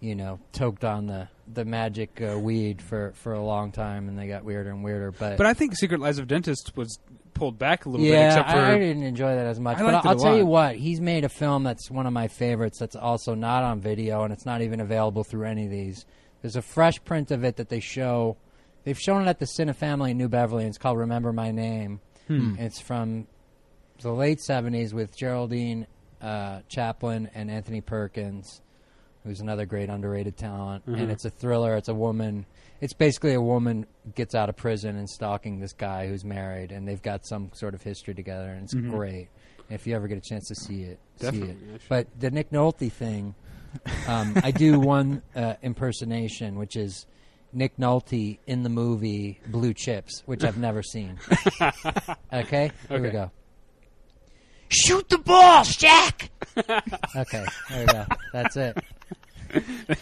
you know, toked on the the magic uh, weed for for a long time, and they got weirder and weirder. But, But I think Secret Lives of Dentists was pulled back a little bit, yeah, except for I, I didn't enjoy that as much. I but I'll, I'll tell you what, he's made a film that's one of my favorites. That's also not on video, and it's not even available through any of these. There's a fresh print of it that they show They've shown it at the Cinefamily in New Beverly. And it's called Remember My Name. Hmm. It's from the late '70s with Geraldine uh, Chaplin and Anthony Perkins, who's another great underrated talent. Mhm. And it's a thriller. It's a woman. It's basically a woman gets out of prison and stalking this guy who's married, and they've got some sort of history together, and it's Mhm. great. If you ever get a chance to see it, see it. But the Nick Nolte thing, um, I do one uh, impersonation, which is Nick Nolte in the movie Blue Chips, which I've never seen. okay, here we go. Shoot the ball, Jack. okay, there we go. That's it.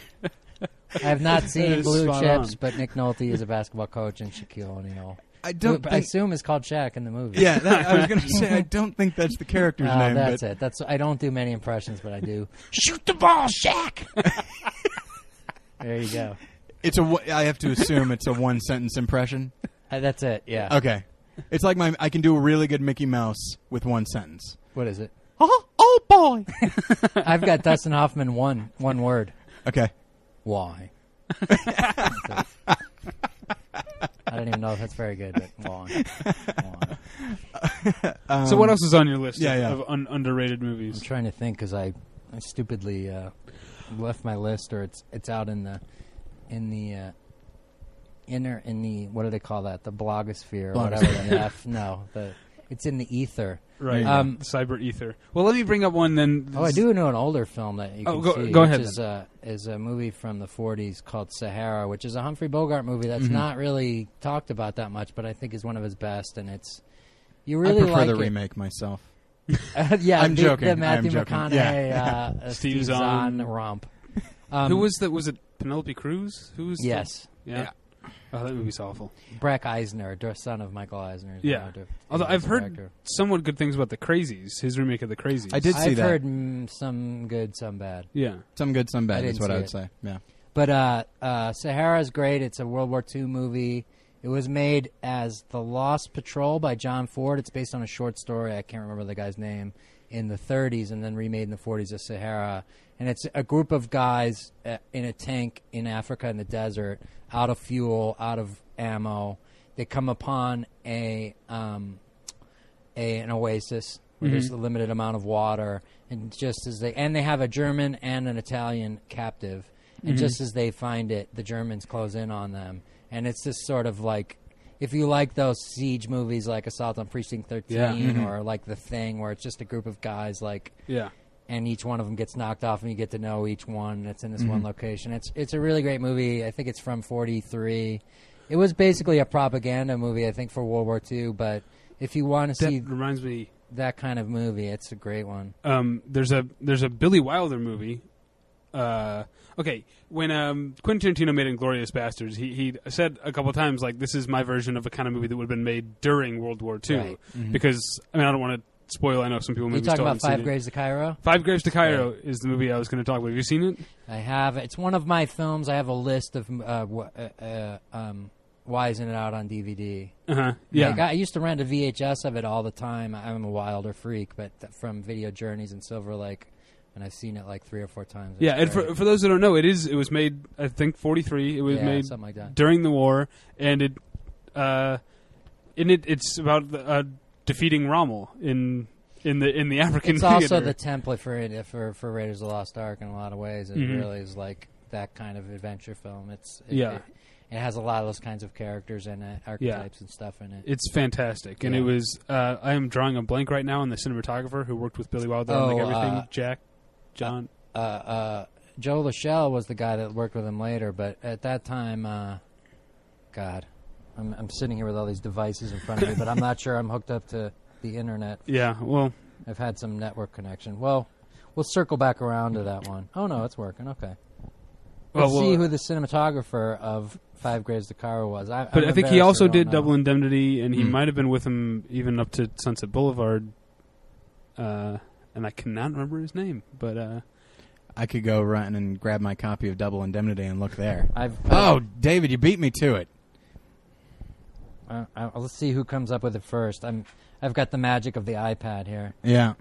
I have not seen Blue spot Chips, on. but Nick Nolte is a basketball coach and Shaquille O'Neal. I don't I think. assume is called Shaq in the movie. Yeah, that, I was going to say I don't think that's the character's Oh, name. that's but it. That's I don't do many impressions, but I do. Shoot the ball, Shaq. there you go. It's a. one- I have to assume it's a one sentence impression. Uh, that's it. Yeah. Okay, it's like my. I can do a really good Mickey Mouse with one sentence. What is it? Oh, oh boy. I've got Dustin Hoffman one one word. Okay. Why? I don't even know if that's very good, but why? Why? Um, so what else is on your list yeah, of, yeah. of un- underrated movies? I'm movies? trying to think because I, I stupidly uh, left my list, or it's it's out in the in the uh, inner in the what do they call that? The blogosphere or whatever. Blogosphere. the F, no, the it's in the ether. Right. Um, Cyber Ether. Well, let me bring up one then. Oh, I do know an older film that you Oh, can go- see. go which ahead Is, uh, is a movie from the '40s called Sahara, which is a Humphrey Bogart movie that's Mhm. not really talked about that much, but I think is one of his best. And it's you I really prefer like the it. remake myself. Uh, yeah, I'm the, joking. The I am Matthew joking. McConaughey, Yeah. uh, uh, Steve Steve Zahn. Zahn romp. Um, Who was that? Was it Penelope Cruz? Who was? the- yes, yeah. Oh, that movie's awful. Breck Eisner, son of Michael Eisner. is Yeah. one of the- Although I've the heard director. somewhat good things about the Crazies, his remake of the Crazies. I did see I've that. heard mm, some good, some bad. Yeah. Some good, some I bad. didn't Is what see I would it. say. Yeah. But uh, uh, Sahara's great. It's a World War II movie. It was made as The Lost Patrol by John Ford. It's based on a short story. I can't remember the guy's name in the 30s, and then remade in the 40s as Sahara. And it's a group of guys uh, in a tank in Africa in the desert, out of fuel, out of ammo. They come upon a um, a an oasis where there's Mhm. a limited amount of water, and just as they and they have a German and an Italian captive, and Mhm. just as they find it, the Germans close in on them, and it's this sort of like. If you like those siege movies like Assault on Precinct 13 Yeah. Mhm. or like The Thing where it's just a group of guys like Yeah. And each one of them gets knocked off and you get to know each one that's in this Mhm. one location. It's it's a really great movie. I think it's from 43. It was basically a propaganda movie I think for World War II, but if you want to see reminds me. that kind of movie, it's a great one. Um, there's a there's a Billy Wilder movie. Uh, okay, when um, Quentin Tarantino made Inglourious Basterds, he he said a couple times like this is my version of a kind of movie that would have been made during World War II. Right. Mhm. Because I mean I don't want to spoil. I know some people you maybe talking still about Five. Graves to Cairo? Five Graves to Cairo is the movie I was going to talk about. Have you seen it? I have. It's one of my films. I have a list of uh, uh, uh, um, why isn't it out on DVD? Uh huh. Yeah. Like, I used to rent a VHS of it all the time. I'm a Wilder freak, but th- from Video Journeys and Silver Lake, and I've seen it like three or four times. It's yeah, and for, for those that don't know, it is it was made I think 43. It was yeah, made something like that. during the war, and it, uh, in it, it's about the, uh, defeating Rommel in in the in the African. It's also the template for for for Raiders of the Lost Ark in a lot of ways. It Mhm. really is like that kind of adventure film. It's it, Yeah. It, it has a lot of those kinds of characters and it, archetypes and stuff in it. It's fantastic, and it was. Uh, I am drawing a blank right now on the cinematographer who worked with Billy Wilder on Oh, like everything. uh, Jack, John. Uh, uh, Joe LaShelle was the guy that worked with him later, but at that time, uh, God, I'm, I'm sitting here with all these devices in front of me, but I'm not sure I'm hooked up to the internet. yeah, well, I've had some network connection. Well, we'll circle back around to that one. Oh no, it's working. Okay. well, Let's well, see who the cinematographer of Five Graves to Cairo was. I, but I'm I think he also did know. Double Indemnity, and he Hmm. might have been with him even up to Sunset Boulevard. Uh, and I cannot remember his name, but uh, I could go run and grab my copy of Double Indemnity and look there. I've Oh, David, you beat me to it. Uh, uh, let's see who comes up with it first. I'm I've got the magic of the iPad here. Yeah.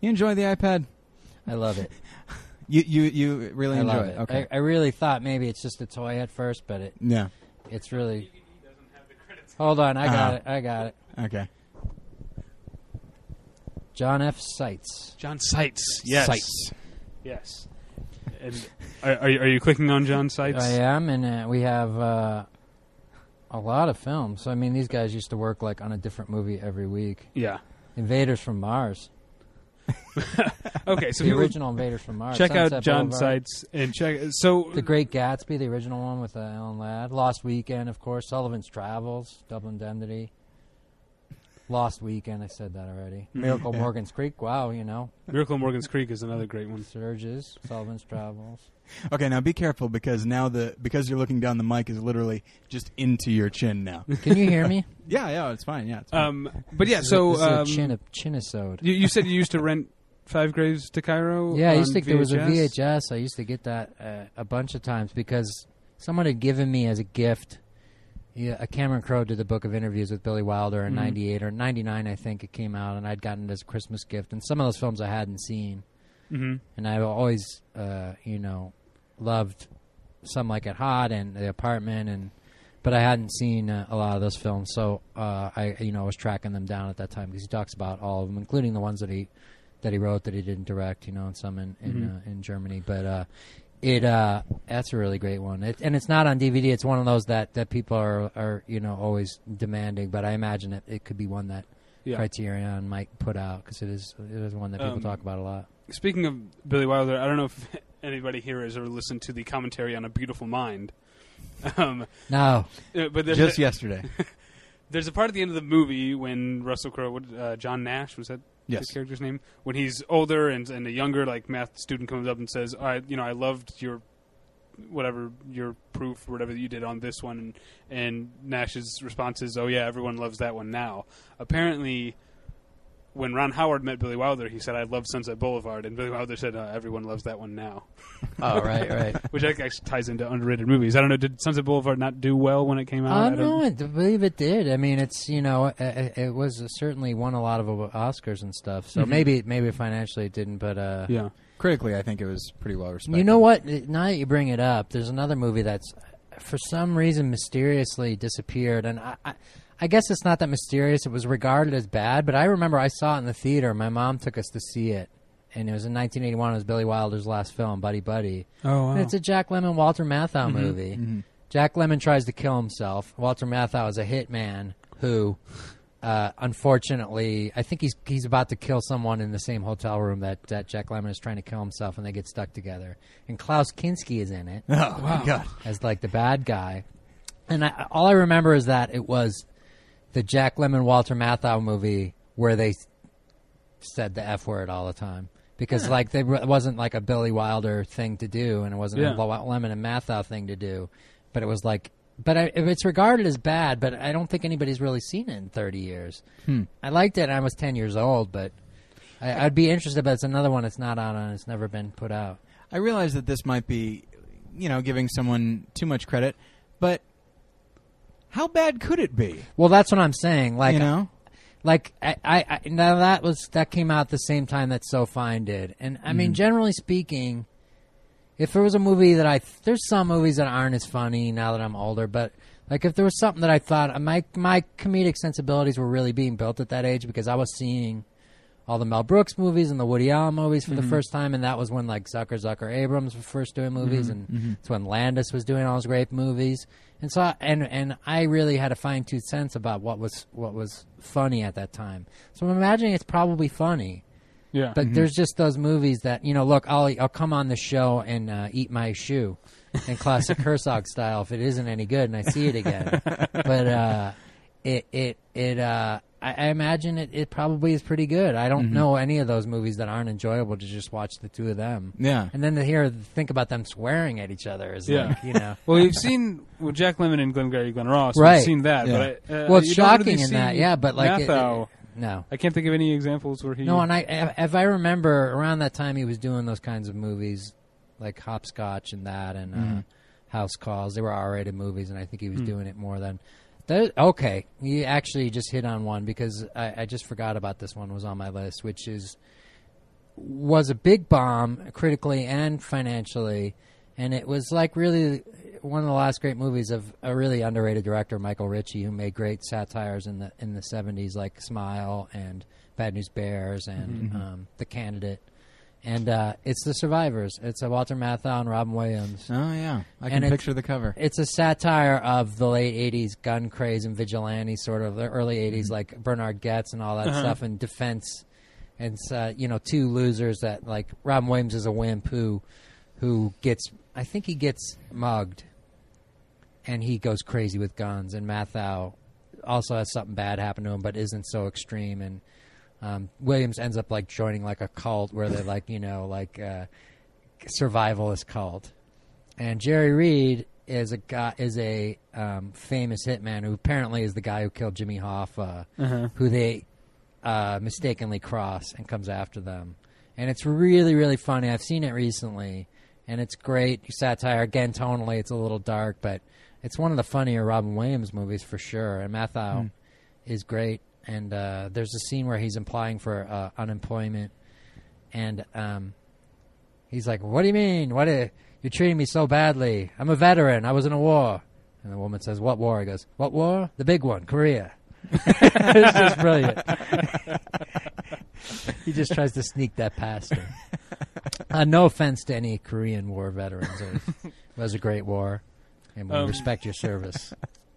You enjoy the iPad? I love it. You you you really I enjoy love it? it. Okay. I, I really thought maybe it's just a toy at first, but it yeah. It's really. Hold on, I got Uh-huh. it. I got it. Okay. John F. Seitz. John Seitz. Yes. Seitz. Yes. And are, are, you, are you clicking on John Seitz? I am, and uh, we have uh, a lot of films. So I mean, these guys used to work like on a different movie every week. Yeah. Invaders from Mars, Okay, so the original Invaders from Mars. check out John Boulevard. Seitz and check. So The Great Gatsby, the original one with uh, Alan Ladd. Lost Weekend, of course. Sullivan's Travels, Double Indemnity. Lost Weekend, I said that already. Mhm. Miracle. Morgan's Creek, wow, you know. Miracle Morgan's Creek is another great one. Sturges, Sullivan's Travels. Okay, now be careful because now the because you're looking down, the mic is literally just into your chin now. Can you hear me? yeah, yeah, it's fine. Yeah, it's fine. Um, but yeah, This is so a, this is um, a chin, chinisode. you, you said you used to rent Five Graves to Cairo. Yeah, I used to think there was a VHS? VHS. I used to get that uh, a bunch of times because someone had given me as a gift. Yeah, a Cameron Crowe did the book of interviews with Billy Wilder in Mhm. '98 or '99, I think it came out, and I'd gotten it as a Christmas gift. And some of those films I hadn't seen, Mhm. and I've always, uh, you know, loved some like It Hot and The Apartment, and but I hadn't seen uh, a lot of those films, so uh, I, you know, was tracking them down at that time because he talks about all of them, including the ones that he that he wrote that he didn't direct, you know, and some in in, Mhm. uh, in Germany. But uh, it uh, that's a really great one, it, and it's not on DVD. It's one of those that, that people are are you know always demanding. But I imagine it, it could be one that Yeah. Criterion might put out because it is it is one that people Um, talk about a lot. Speaking of Billy Wilder, I don't know if anybody here has ever listened to the commentary on A Beautiful Mind. Um, No, uh, but just yesterday. there's a part at the end of the movie when Russell Crowe, uh, John Nash, was that Yes. his character's name? When he's older and and a younger like math student comes up and says, "I, you know, I loved your." Whatever your proof, whatever you did on this one, and, and Nash's response is, "Oh yeah, everyone loves that one now." Apparently, when Ron Howard met Billy Wilder, he said, "I love Sunset Boulevard," and Billy Wilder said, uh, "Everyone loves that one now," oh right, right. which actually ties into underrated movies. I don't know, did Sunset Boulevard not do well when it came out? Oh I don't- no, I d- believe it did. I mean, it's you know, it, it was uh, certainly won a lot of uh, Oscars and stuff. So Mhm. maybe maybe financially it didn't, but uh, Yeah, Critically, I think it was pretty well respected. you know what? Now that you bring it up, there's another movie that's for some reason mysteriously disappeared, and I. I I guess it's not that mysterious. It was regarded as bad, but I remember I saw it in the theater. My mom took us to see it, and it was in 1981. It was Billy Wilder's last film, Buddy Buddy. Oh, And it's a Jack Lemmon Walter Matthau Mhm. movie. Mhm. Jack Lemmon tries to kill himself. Walter Matthau is a hitman who, uh, unfortunately, I think he's he's about to kill someone in the same hotel room that, that Jack Lemmon is trying to kill himself, and they get stuck together. And Klaus Kinski is in it Oh my god! as like the bad guy. And I, all I remember is that it was the Jack Lemmon Walter Matthau movie where they said the f word all the time because like they, it wasn't like a Billy Wilder thing to do, and it wasn't Yeah. a Lemmon and Matthau thing to do, but it was like. But I, it's regarded as bad, but I don't think anybody's really seen it in 30 years. Hmm. I liked it. and I was 10 years old, but I, I'd be interested. But it's another one that's not out and it's never been put out. I realize that this might be, you know, giving someone too much credit, but how bad could it be? Well, that's what I'm saying. Like, you know, like I, I, I now that was that came out the same time that So Fine did, and I mean, Mhm. generally speaking, if there was a movie that I there's some movies that aren't as funny now that I'm older, but like if there was something that I thought my my comedic sensibilities were really being built at that age because I was seeing all the Mel Brooks movies and the Woody Allen movies for the Mhm. first time, and that was when like Zucker Zucker Abrams was first doing movies, Mhm, and mhm. it's when Landis was doing all his great movies, and so I, and and I really had a fine tooth sense about what was what was funny at that time. So I'm imagining it's probably funny, yeah. but Mhm. there's just those movies that you know. Look, I'll I'll come on the show and uh, eat my shoe, in classic Herzog style if it isn't any good and I see it again. but uh, it it it uh, I, I imagine it, it probably is pretty good. I don't Mhm. know any of those movies that aren't enjoyable to just watch the two of them. yeah. And then to hear think about them swearing at each other is Yeah. like you know. well, you've seen well, Jack Lemmon and Glengarry Glen Ross. Right. We've seen that. Yeah. But, uh, Well, it's shocking really in that, yeah. But like, it- it- no, I can't think of any examples where he. no. And I, if I remember, around that time he was doing those kinds of movies, like Hopscotch and that, and uh, Mhm. House Calls. They were R-rated movies, and I think he was Hmm. doing it more than. There- okay, you actually just hit on one because I, I just forgot about this one. Was on my list, which is was a big bomb critically and financially, and it was like really one of the last great movies of a really underrated director, Michael Ritchie, who made great satires in the in the seventies, like Smile and Bad News Bears and Mhm. um, The Candidate. And uh, it's The Survivors. It's a Walter Matthau and Robin Williams. Oh yeah, I can it's- picture the cover. It's a satire of the late '80s gun craze and vigilante, sort of the early '80s, like Bernard Goetz and all that Uh-huh. stuff, and defense. And uh, you know, two losers that like Robin Williams is a wimp who, who gets, I think he gets mugged, and he goes crazy with guns. And Matthau also has something bad happen to him, but isn't so extreme. And um, Williams ends up like joining like a cult where they like you know like uh, survivalist cult. And Jerry Reed is a guy is a um, famous hitman who apparently is the guy who killed Jimmy Hoffa, Uh-huh. who they uh, mistakenly cross and comes after them. And it's really really funny. I've seen it recently, and it's great satire. Again, tonally, it's a little dark, but it's one of the funnier Robin Williams movies for sure. And Matthau Hmm. is great. And uh, there's a scene where he's applying for uh, unemployment, and um, he's like, "What do you mean? What? i- you're treating me so badly? I'm a veteran. I was in a war." And the woman says, "What war?" He goes, "What war? The big one, Korea." it's just brilliant. he just tries to sneak that past her. Uh, no offense to any Korean War veterans. It was a great war, and we Um, respect your service.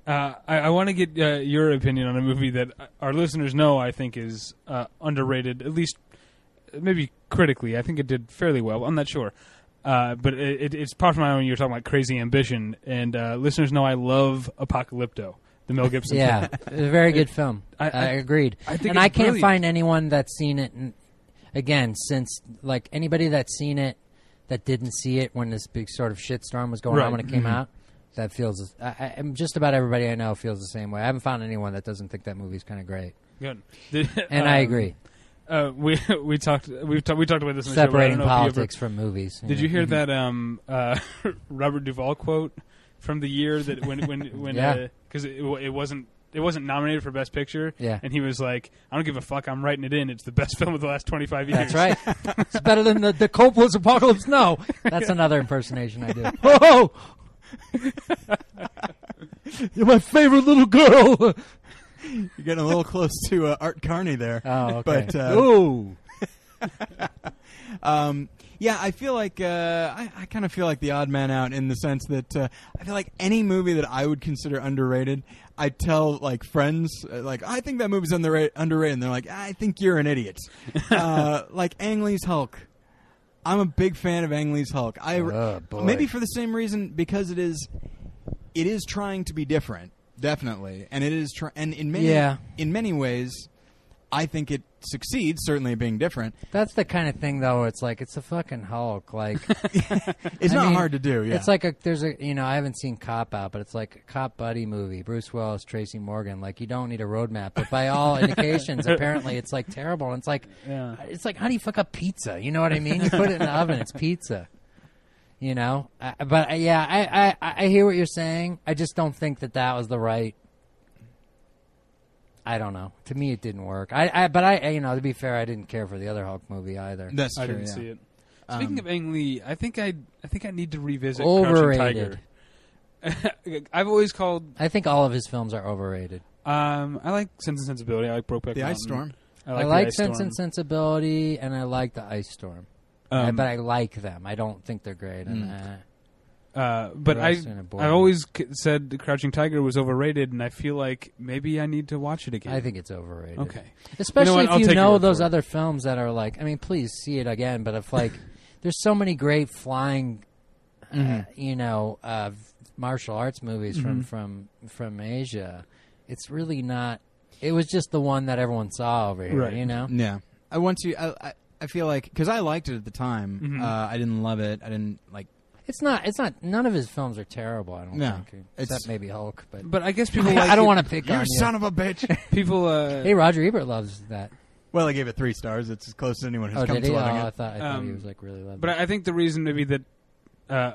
Uh, I, I want to get uh, your opinion on a movie that our listeners know I think is uh, underrated, at least maybe critically. I think it did fairly well. I'm not sure. Uh, but it, it, it's part of my own. You were talking about crazy ambition, and uh, listeners know I love Apocalypto, the Mel Gibson. Yeah, film. a very good film. I- I, I- agreed. I think and I can't brilliant. find anyone that's seen it. And again, since like anybody that's seen it that didn't see it when this big sort of shitstorm was going Right. on when it came Mhm. out, that feels. I, I, just about everybody I know feels the same way. I haven't found anyone that doesn't think that movie's kind of great, Good. Did- and I um, agree. Uh, we we talked we've ta- we talked about this in the show, I Separating know if you ever- politics from movies. Did you know. hear that um, uh, Robert Duvall quote from the year that when when when Yeah. because it, it wasn't it wasn't nominated for best picture Yeah. and he was like I don't give a fuck I'm writing it in it's the best film of the last 25 years That's right. it's better than the, the Coppola's Apocalypse No, That's another impersonation I do. Oh, you're my favorite little girl. You're getting a little close to uh, Art Carney there. Oh, okay. But, uh, oh, Um, yeah, I feel like uh, I, I kind of feel like the odd man out in the sense that uh, I feel like any movie that I would consider underrated, I tell like friends uh, like I think that movie's underrated, underrated, and they're like I think you're an idiot. uh, like Ang Lee's Hulk. I'm a big fan of Ang Lee's Hulk. I Oh, boy. maybe for the same reason because it is it is trying to be different, definitely, and it is try- and in many Yeah. in many ways, I think it succeeds. Certainly, being different. that's the kind of thing though. It's like it's a fucking Hulk. Like It's I not mean, hard to do. Yeah. it's like a there's a you know I haven't seen Cop Out, but it's like a cop buddy movie. Bruce Willis, Tracy Morgan. Like you don't need a roadmap, but by all indications, apparently it's like terrible. And it's like yeah it's like how do you fuck up pizza? You know what I mean? You put it in the oven, it's pizza. You know, I, but uh, yeah, I, I I hear what you're saying. I just don't think that that was the right. I don't know. To me, it didn't work. I, I but I, you know, to be fair, I didn't care for the other Hulk movie either. That's true. I true. didn't yeah. see it speaking Um, of Ang Lee I think I I think I need to revisit Overrated. Crouching Tiger I've always called I think all of his films are overrated. um I like Sense and Sensibility I like Brokeback The Ice Storm. I I like, like, the Ice Sense Storm. and Sensibility, and I like the Ice Storm. Um, but I like them. I don't think they're great. And, Mm. uh, Uh, but I, rest are boring. I've always c- said the Crouching Tiger was overrated, and I feel like maybe I need to watch it again. I think it's overrated. Okay. Especially what? I'll if you know those for it. other films that are like, I mean, please see it again. But if like, there's so many great flying, uh, Mhm. you know, uh, martial arts movies from Mhm. from from Asia. It's really not. It was just the one that everyone saw over here. Right. You know. Yeah. I want to. I, I, I feel like because I liked it at the time. Mhm. Uh, I didn't love it. I didn't like. It's not. It's not. None of his films are terrible. I don't No. think, It's- except maybe Hulk. But But I guess people like I, don't want to pick You on you. son of a bitch. people. Uh, Hey, Roger Ebert loves that. well, I gave it three stars. It's as close as anyone has Oh, come did to he? Oh, loving I it. thought, I thought he Um, was like really loving. But I I think the reason maybe that uh,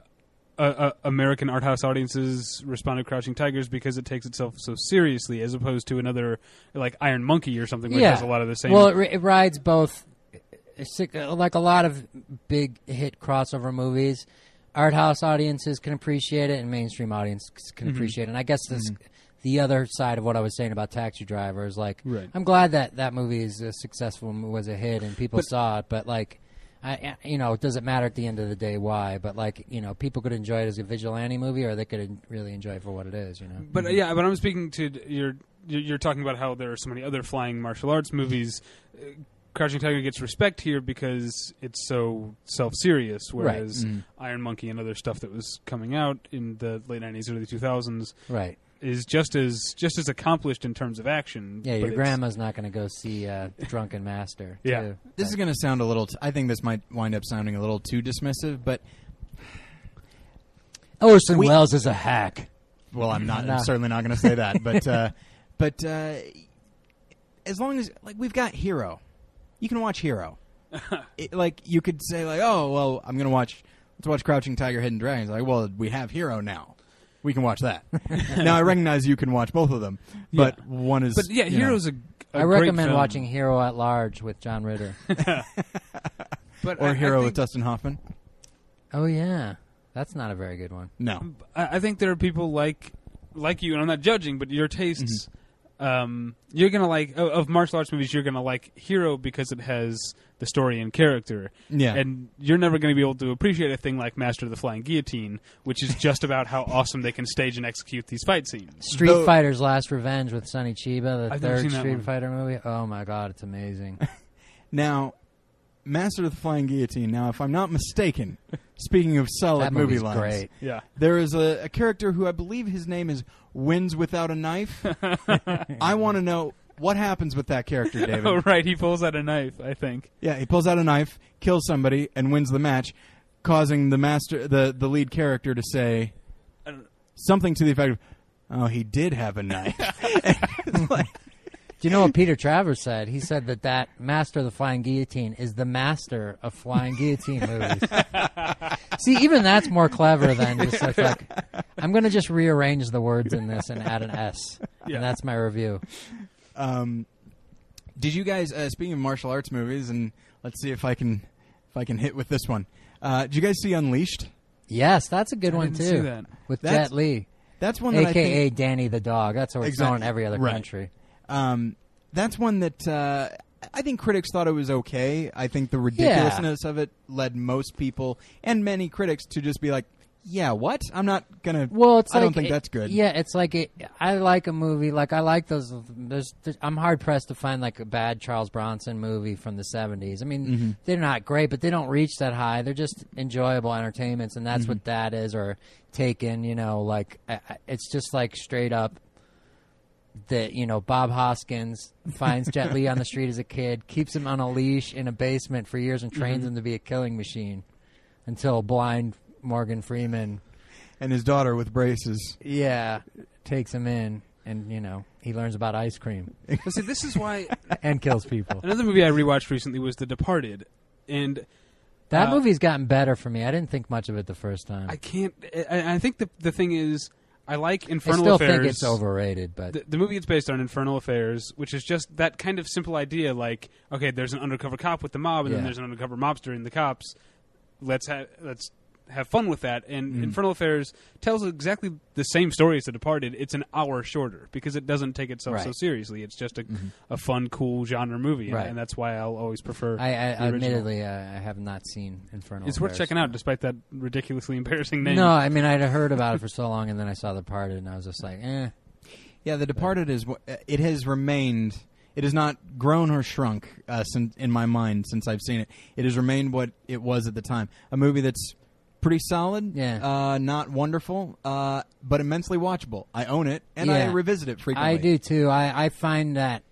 uh, uh, American art house audiences respond to Crouching Tigers because it takes itself so seriously, as opposed to another like Iron Monkey or something, which Yeah. has a lot of the same. Well, it, ri- it rides both, uh, sick- uh, like a lot of big hit crossover movies. Art house audiences can appreciate it and mainstream audiences can Mhm. appreciate it. And I guess this, the other side of what I was saying about Taxi Driver is like, Right. I'm glad that that movie is a successful, and was a hit, and people But- saw it. But like, I, you know, it doesn't matter at the end of the day why. But like, you know, people could enjoy it as a vigilante movie, or they could en- really enjoy it for what it is. You know. But uh, yeah, but I'm speaking to d- you're you're you're talking about how there are so many other flying martial arts movies. Crouching Tiger gets respect here because it's so self serious, whereas Mhm. Iron Monkey and other stuff that was coming out in the late '90s, early 2000s Right. is just as just as accomplished in terms of action. Yeah, your grandma's not going to go see uh, Drunken Master. Yeah. too. This is going to sound a little. T- I think this might wind up sounding a little too dismissive, but Orson We- Welles is a hack. well, I'm not. No. I'm certainly not going to say that. But uh, but uh, as long as like we've got Hero, you can watch Hero. it, like you could say like, oh well, I'm going to watch. Let's watch Crouching Tiger, Hidden Dragons. Like, well, we have Hero now. We can watch that. now I recognize you can watch both of them, but Yeah. one is. But yeah, you know, Hero's a. a I great recommend film. watching Hero at Large with John Ritter. but or I- I Hero think- with Dustin Hoffman. oh yeah, that's not a very good one. No, I I think there are people like like you, and I'm not judging, but your tastes. Mm-hmm. Um, you're gonna like of- of martial arts movies. You're gonna like Hero because it has the story and character, yeah, and you're never gonna be able to appreciate a thing like Master of the Flying Guillotine, which is just about how awesome they can stage and execute these fight scenes. Street Though- Fighter's Last Revenge with Sonny Chiba, the I've third Street one. Fighter movie. Oh my god, it's amazing. Now, Master of the Flying Guillotine. Now, if I'm not mistaken, speaking of solid that movie movie's lines, great. Yeah, there is a, a character who I believe his name is Wins Without a Knife. I want to know what happens with that character, David. oh right, he pulls out a knife. I think. Yeah, he pulls out a knife, kills somebody, and wins the match, causing the master, the the lead character, to say something to the effect of, "Oh, he did have a knife." It's like- Do you know what Peter Travers said? He said that that Master of the Flying Guillotine is the master of flying guillotine movies. See, even that's more clever than just like, like I'm going to just rearrange the words in this and add an S, Yeah. and that's my review. Um, did you guys? Uh, speaking of martial arts movies, and let's see if I can if I can hit with this one. Uh, did you guys see Unleashed? Yes, that's a good I one too. see that. With That's- Jet Li, That's one that I aka think. Danny the dog. That's what it's known in every other Right. country. Um, that's one that uh, I think critics thought it was okay. I think the ridiculousness of it led most people and many critics to just be like, "Yeah, what? I'm not gonna." Well, it's I like don't think it- that's good. Yeah, it's like it, I like a movie like I like those. There's, there's I'm hard pressed to find like a bad Charles Bronson movie from the '70s. I mean, Mhm. they're not great, but they don't reach that high. They're just enjoyable entertainments, and that's Mm-hmm. what that is. Or Taken, you know, like I, I- it's just like straight up. That you know, Bob Hoskins finds Jet Li on the street as a kid, keeps him on a leash in a basement for years, and trains Mm-hmm. him to be a killing machine until blind Morgan Freeman And his daughter with braces. yeah, takes him in, and you know he learns about ice cream But see, this is why and kills people. another movie I rewatched recently was The Departed, and That Uh, movie's gotten better for me. I didn't think much of it the first time. I can't. I, I think the the thing is, I like Infernal I still Affairs. think it's overrated, but The, the movie it's based on, Infernal Affairs, which is just that kind of simple idea. Like, okay, there's an undercover cop with the mob, and then there's an undercover mobster in the cops. Let's have let's have fun with that. And Mm. Infernal Affairs tells exactly the same story as The Departed. It's an hour shorter because it doesn't take itself so seriously. It's just a, Mm-hmm. a fun, cool genre movie, and, Right. and that's why I'll always prefer. I, I the admittedly uh, I have not seen Infernal. it's worth checking out, despite that ridiculously embarrassing name. No, I mean I'd heard about it for so long, and then I saw the part, and I was just like, eh. Yeah, The Departed is. wh- It has remained. It has not grown or shrunk uh, since, in my mind since I've seen it. It has remained what it was at the time. A movie that's pretty solid. Yeah. Uh, not wonderful, uh, but immensely watchable. I own it and I revisit it frequently. I do too. I, I find that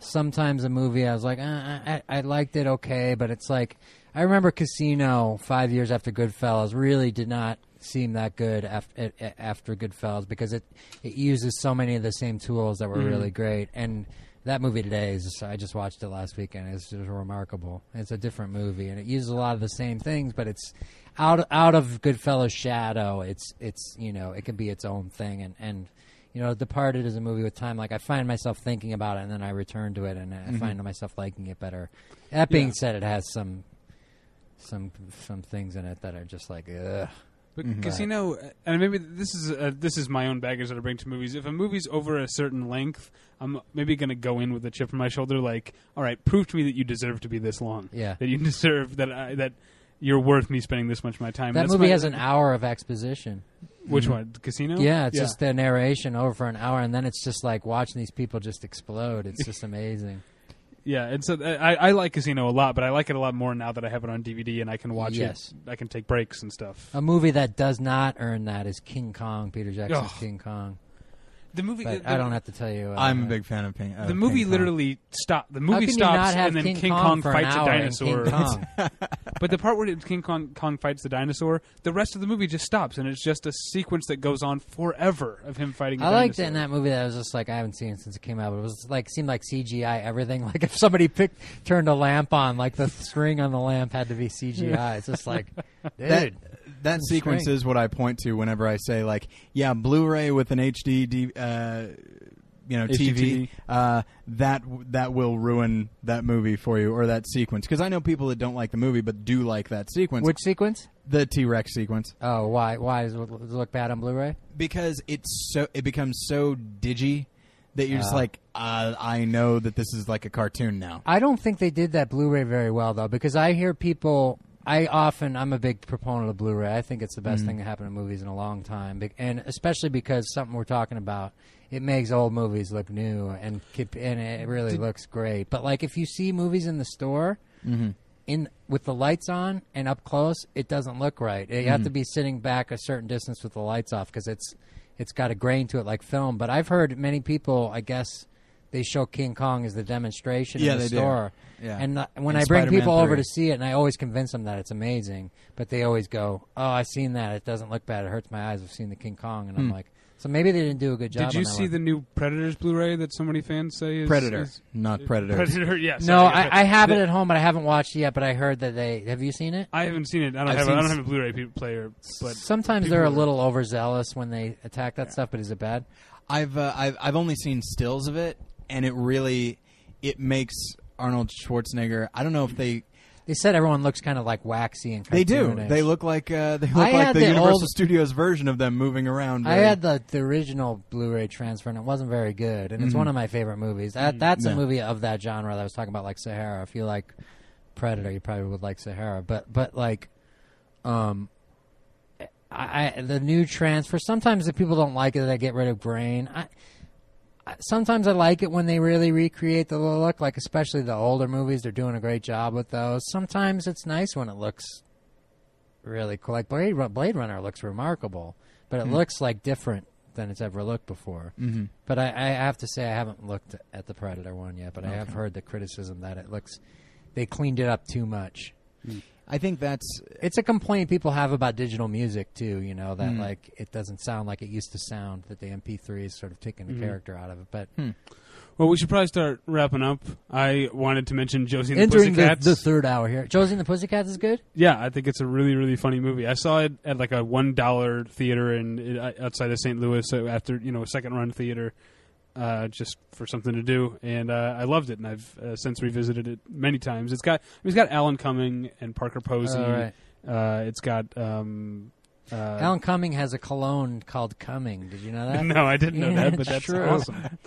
sometimes a movie I was like, uh, I, I liked it okay, but it's like I remember Casino five years after Goodfellas really did not seem that good after after Goodfellas because it it uses so many of the same tools that were Mhm. really great and. That movie today is just, I just watched it last weekend. It's just remarkable. It's a different movie and it uses a lot of the same things, but it's out out of Goodfellas' shadow. It's it's you know it can be its own thing and and you know, Departed is a movie with time. Like I find myself thinking about it, and then I return to it, and I Mhm. find myself liking it better. That being Yeah. said, it has some some some things in it that are just like ugh. But Mhm. Casino, and maybe this is uh, this is my own baggage that I bring to movies. If a movie's over a certain length, I'm maybe going to go in with a chip on my shoulder, like, all right, prove to me that you deserve to be this long. Yeah. That you deserve that I, that you're worth me spending this much of my time. That That's movie my- has an hour of exposition. which Mhm. one? Casino. Yeah, it's just the narration over for an hour, and then it's just like watching these people just explode. It's just amazing. yeah. And so uh, I, I like Casino a lot, but I like it a lot more now that I have it on DVD and I can watch Yes. it. I can take breaks and stuff. A movie that does not earn that is King Kong. Peter Jackson's Ugh. King Kong. The movie. But the, I don't have to tell you. uh, I'm a big fan of King. Uh, the movie King literally stopped. The movie stops, you not and then King, King, Kong, for fights a dinosaur. But the part where King Kong, Kong fights the dinosaur, the rest of the movie just stops, and it's just a sequence that goes on forever of him fighting. a I liked it in that movie that I was just like I haven't seen it since it came out, but it was like seemed like CGI everything. Like if somebody picked turned a lamp on, like the string on the lamp had to be CGI. It's just like, dude, That, that It's sequence great. is what I point to whenever I say like, yeah, Blu-ray with an HD, uh, you know, TV. Uh, that that will ruin that movie for you or that sequence because I know people that don't like the movie but do like that sequence. which sequence? the T Rex sequence Oh, why? Why does it look- does it look bad on Blu-ray? because it's so it becomes so digi that you're just Ah. like, uh, I know that this is like a cartoon now. I don't think they did that Blu-ray very well though, because I hear people. I often I'm a big proponent of Blu-ray. I think it's the best Mhm. thing to happen to movies in a long time, Be- and especially because something we're talking about, it makes old movies look new and keep, and it really Did- looks great. But like if you see movies in the store Mm-hmm. in with the lights on and up close, it doesn't look right. You have Mhm. to be sitting back a certain distance with the lights off because it's it's got a grain to it like film. But I've heard many people, I guess, they show King Kong as the demonstration Yeah, in the they do. store. Yeah. And uh, when And I bring Spider-Man people over to see it, and I always convince them that it's amazing, but they always go, "Oh, I've seen that. It doesn't look bad. It hurts my eyes. I've seen the King Kong." And I'm Hmm. like, so maybe they didn't do a good job. Did you on that see one. the new Predators Blu-ray that so many fans say is Predator, is- not Predator. Predator, yes. No, I, I have it at home, but I haven't watched it yet. But I heard that they have you seen it? I haven't seen it. I don't I've have. a- I don't have a Blu-ray player, but Sometimes they're a little overzealous when they attack that stuff. But is it bad? I've uh, I've I've only seen stills of it, and it really it makes Arnold Schwarzenegger. I don't know if they They said everyone looks kind of like waxy and they do. They look like uh, they look I like the, the Universal old- Studios version of them moving around. I had the, the original Blu-ray transfer, and it wasn't very good. And it's Mhm. one of my favorite movies. That, that's Yeah. a movie of that genre that I was talking about, like Sahara. If you like Predator, you probably would like Sahara. But but like, um, I, I the new transfer. Sometimes if people don't like it, they get rid of grain. I sometimes I like it when they really recreate the look, like especially the older movies. They're doing a great job with those. Sometimes it's nice when it looks really cool. Like Blade, Blade Runner looks remarkable, but it Hmm. looks like different than it's ever looked before. Mhm. But I, I have to say I haven't looked at the Predator one yet, but I have heard the criticism that it looks they cleaned it up too much. I think that's It's a complaint people have about digital music too. You know that Mm. like it doesn't sound like it used to sound. That the MP3 is sort of taking the Mhm. character out of it. But hmm. well, we should probably start wrapping up. I wanted to mention Josie and the entering the, Pussycats. the third hour here, Josie and the Pussycats is good. Yeah, I think it's a really, really funny movie. I saw it at like a one dollar theater in, in outside of St. Louis uh, after you know a second run theater, uh, just for something to do, and uh, I loved it. And I've uh, since revisited it many times. It's got it's got Alan Cumming and Parker Posey. All right. Uh, it's got um, uh, Alan Cumming has a cologne called Cumming. Did you know that? no, I didn't know Yeah, that, but that's true. awesome.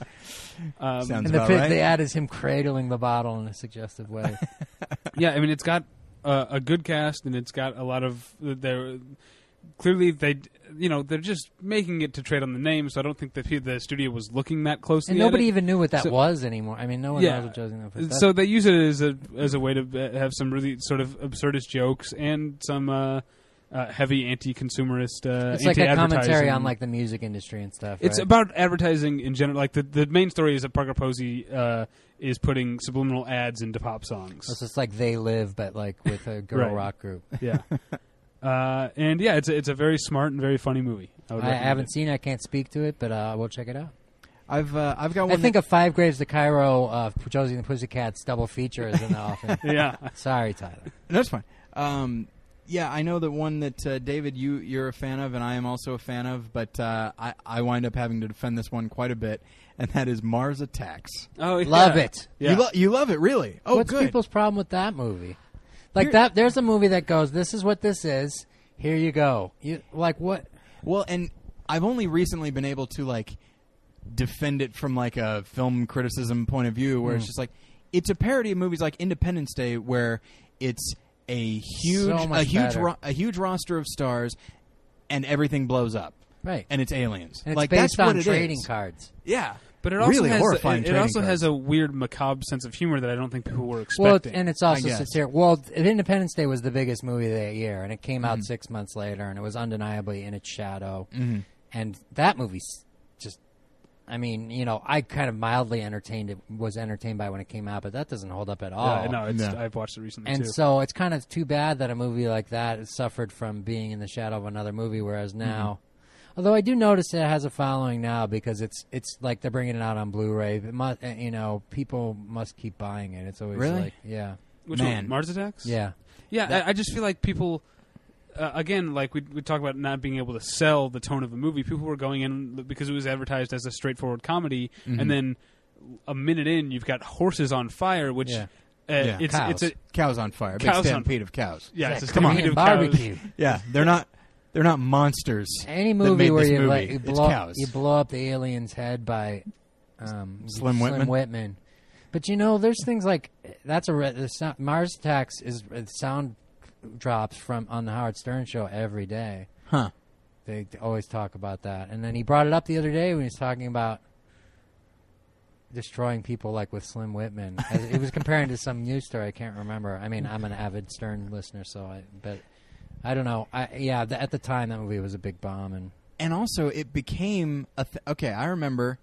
Um, Sounds And the about bit right. they add is him cradling the bottle in a suggestive way. yeah, I mean, it's got uh, a good cast, and it's got a lot of they're clearly they you know they're just making it to trade on the name. So I don't think that he- the studio was looking that closely. and nobody even knew what that So- was anymore. I mean, no one Yeah. knows what Josie and the Pussycats. So they use it as a as a way to uh, have some really sort of absurdist jokes and some uh, uh, heavy anti-consumerist. Uh, it's like a commentary on like the music industry and stuff. It's right? about advertising in general. Like the, the main story is that Parker Posey uh, is putting subliminal ads into pop songs. It's just like they live, but like with a girl Right. rock group. yeah, uh, and yeah, it's a, it's a very smart and very funny movie. I, would I haven't it. seen it. I can't speak to it, but uh, we'll check it out. I've uh, I've got I think that- a Five Graves to Cairo, uh, Josie and the Pussycats double feature is in the offing. Yeah, Sorry, Tyler. That's fine. Um, yeah, I know the one that uh, David you you're a fan of, and I am also a fan of. But uh, I I wind up having to defend this one quite a bit, and that is Mars Attacks. oh, yeah. Love it. Yeah. You, lo- you love it, really? Oh, What's good. people's problem with that movie? Like that. There's a movie that goes, "This is what this is. Here you go." You like what? Well, and I've only recently been able to like defend it from like a film criticism point of view, where it's hmm. just like it's a parody of movies like Independence Day, where it's a huge, So a huge, ro- a huge roster of stars, and everything blows up, Right. and it's aliens. And it's like based that's what on it trading is. cards. Yeah, But it also really has horrifying. it, it trading also has a weird macabre sense of humor that I don't think people were expecting. Well, and it's also guess. satiric. Well, Independence Day was the biggest movie that year, and it came Mm-hmm. out six months later, and it was undeniably in its shadow. Mhm. And that movie's just, I mean, you know, I kind of mildly entertained it, was entertained by when it came out, but that doesn't hold up at all. yeah, no, it's, Yeah. I've watched it recently And too. so it's kind of too bad that a movie like that suffered from being in the shadow of another movie, whereas now. Although I do notice it has a following now because it's it's like they're bringing it out on Blu-ray. It must, you know, people must keep buying it. It's always Really? like, yeah, Which Man. one? Mars Attacks? yeah. Yeah, That- I, I just feel like people, uh, again, like we we talk about not being able to sell the tone of a movie. People were going in because it was advertised as a straightforward comedy, Mhm. and then a minute in, you've got horses on fire, which Yeah. uh, Yeah. it's Cows. it's a cows on fire, big Cows on- stampede of cows. yeah, It's it's a stampede Korean of cows. barbecue. Yeah, they're not they're not monsters. Any movie where you, movie. like, you blow cows. you blow up the alien's head by um, Slim Whitman? Whitman. But you know, there's things like that's a re- the sound, Mars Attacks is uh, sound drops from on the Howard Stern show every day. Huh. They always talk about that, and then he brought it up the other day when he was talking about destroying people like with Slim Whitman. As- he was comparing to some news story. I can't remember. I mean, I'm an avid Stern listener, so I but I don't know. I yeah, th- at the time that movie was a big bomb, and and also it became a th- okay. I remember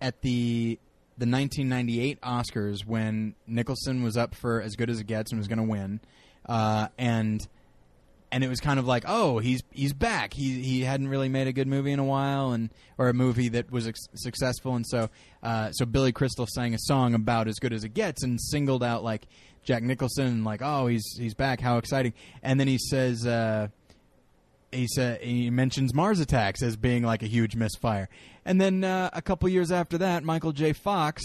at the the 1998 Oscars when Nicholson was up for As Good as It Gets and was going to win, uh, and and it was kind of like, oh, he's he's back. He he hadn't really made a good movie in a while, and or a movie that was ex- successful, and so uh, so Billy Crystal sang a song about As Good as It Gets and singled out like Jack Nicholson, and like, oh, he's he's back, how exciting! And then he says. Uh, he said he mentions Mars Attacks as being like a huge misfire, and then uh, a couple years after that, Michael J. Fox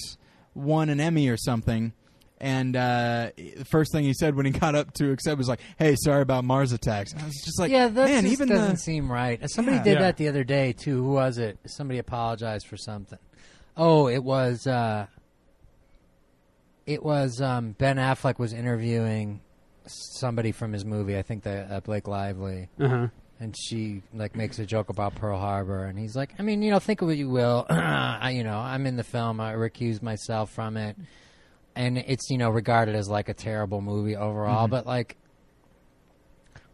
won an Emmy or something, and uh, the first thing he said when he got up to accept was like, "Hey, sorry about Mars Attacks." And I was just like, yeah, that man, just even doesn't the seem right. Uh, Somebody Yeah. did Yeah. that the other day too. Who was it? Somebody apologized for something. Oh, it was uh, it was um, Ben Affleck was interviewing somebody from his movie. I think that uh, Blake Lively, Uh-huh. and she like makes a joke about Pearl Harbor, and he's like, I mean, you know, think of what you will. I, you know, I'm in the film. I recuse myself from it, and it's you know regarded as like a terrible movie overall, Mhm. but like.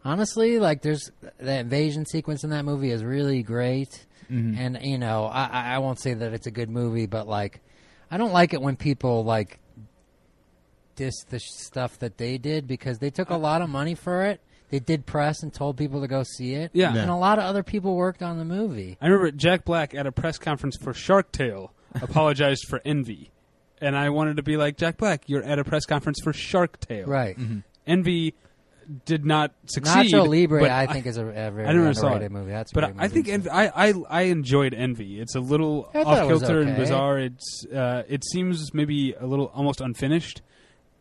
Honestly, like there's the invasion sequence in that movie is really great, Mhm. and you know I I won't say that it's a good movie, but like I don't like it when people like diss the sh- stuff that they did because they took a lot of money for it. They did press and told people to go see it. Yeah. Yeah. and a lot of other people worked on the movie. I remember Jack Black at a press conference for Shark Tale apologized for Envy, and I wanted to be like Jack Black. You're at a press conference for Shark Tale. Right. Mhm. Envy did not succeed. Nacho Libre, but I think, is a, a very I never saw underrated it. movie. That's a But great I movie. think Envy, I, I I enjoyed Envy. It's a little I thought it off was kilter and okay. bizarre. It's uh, it seems maybe a little almost unfinished.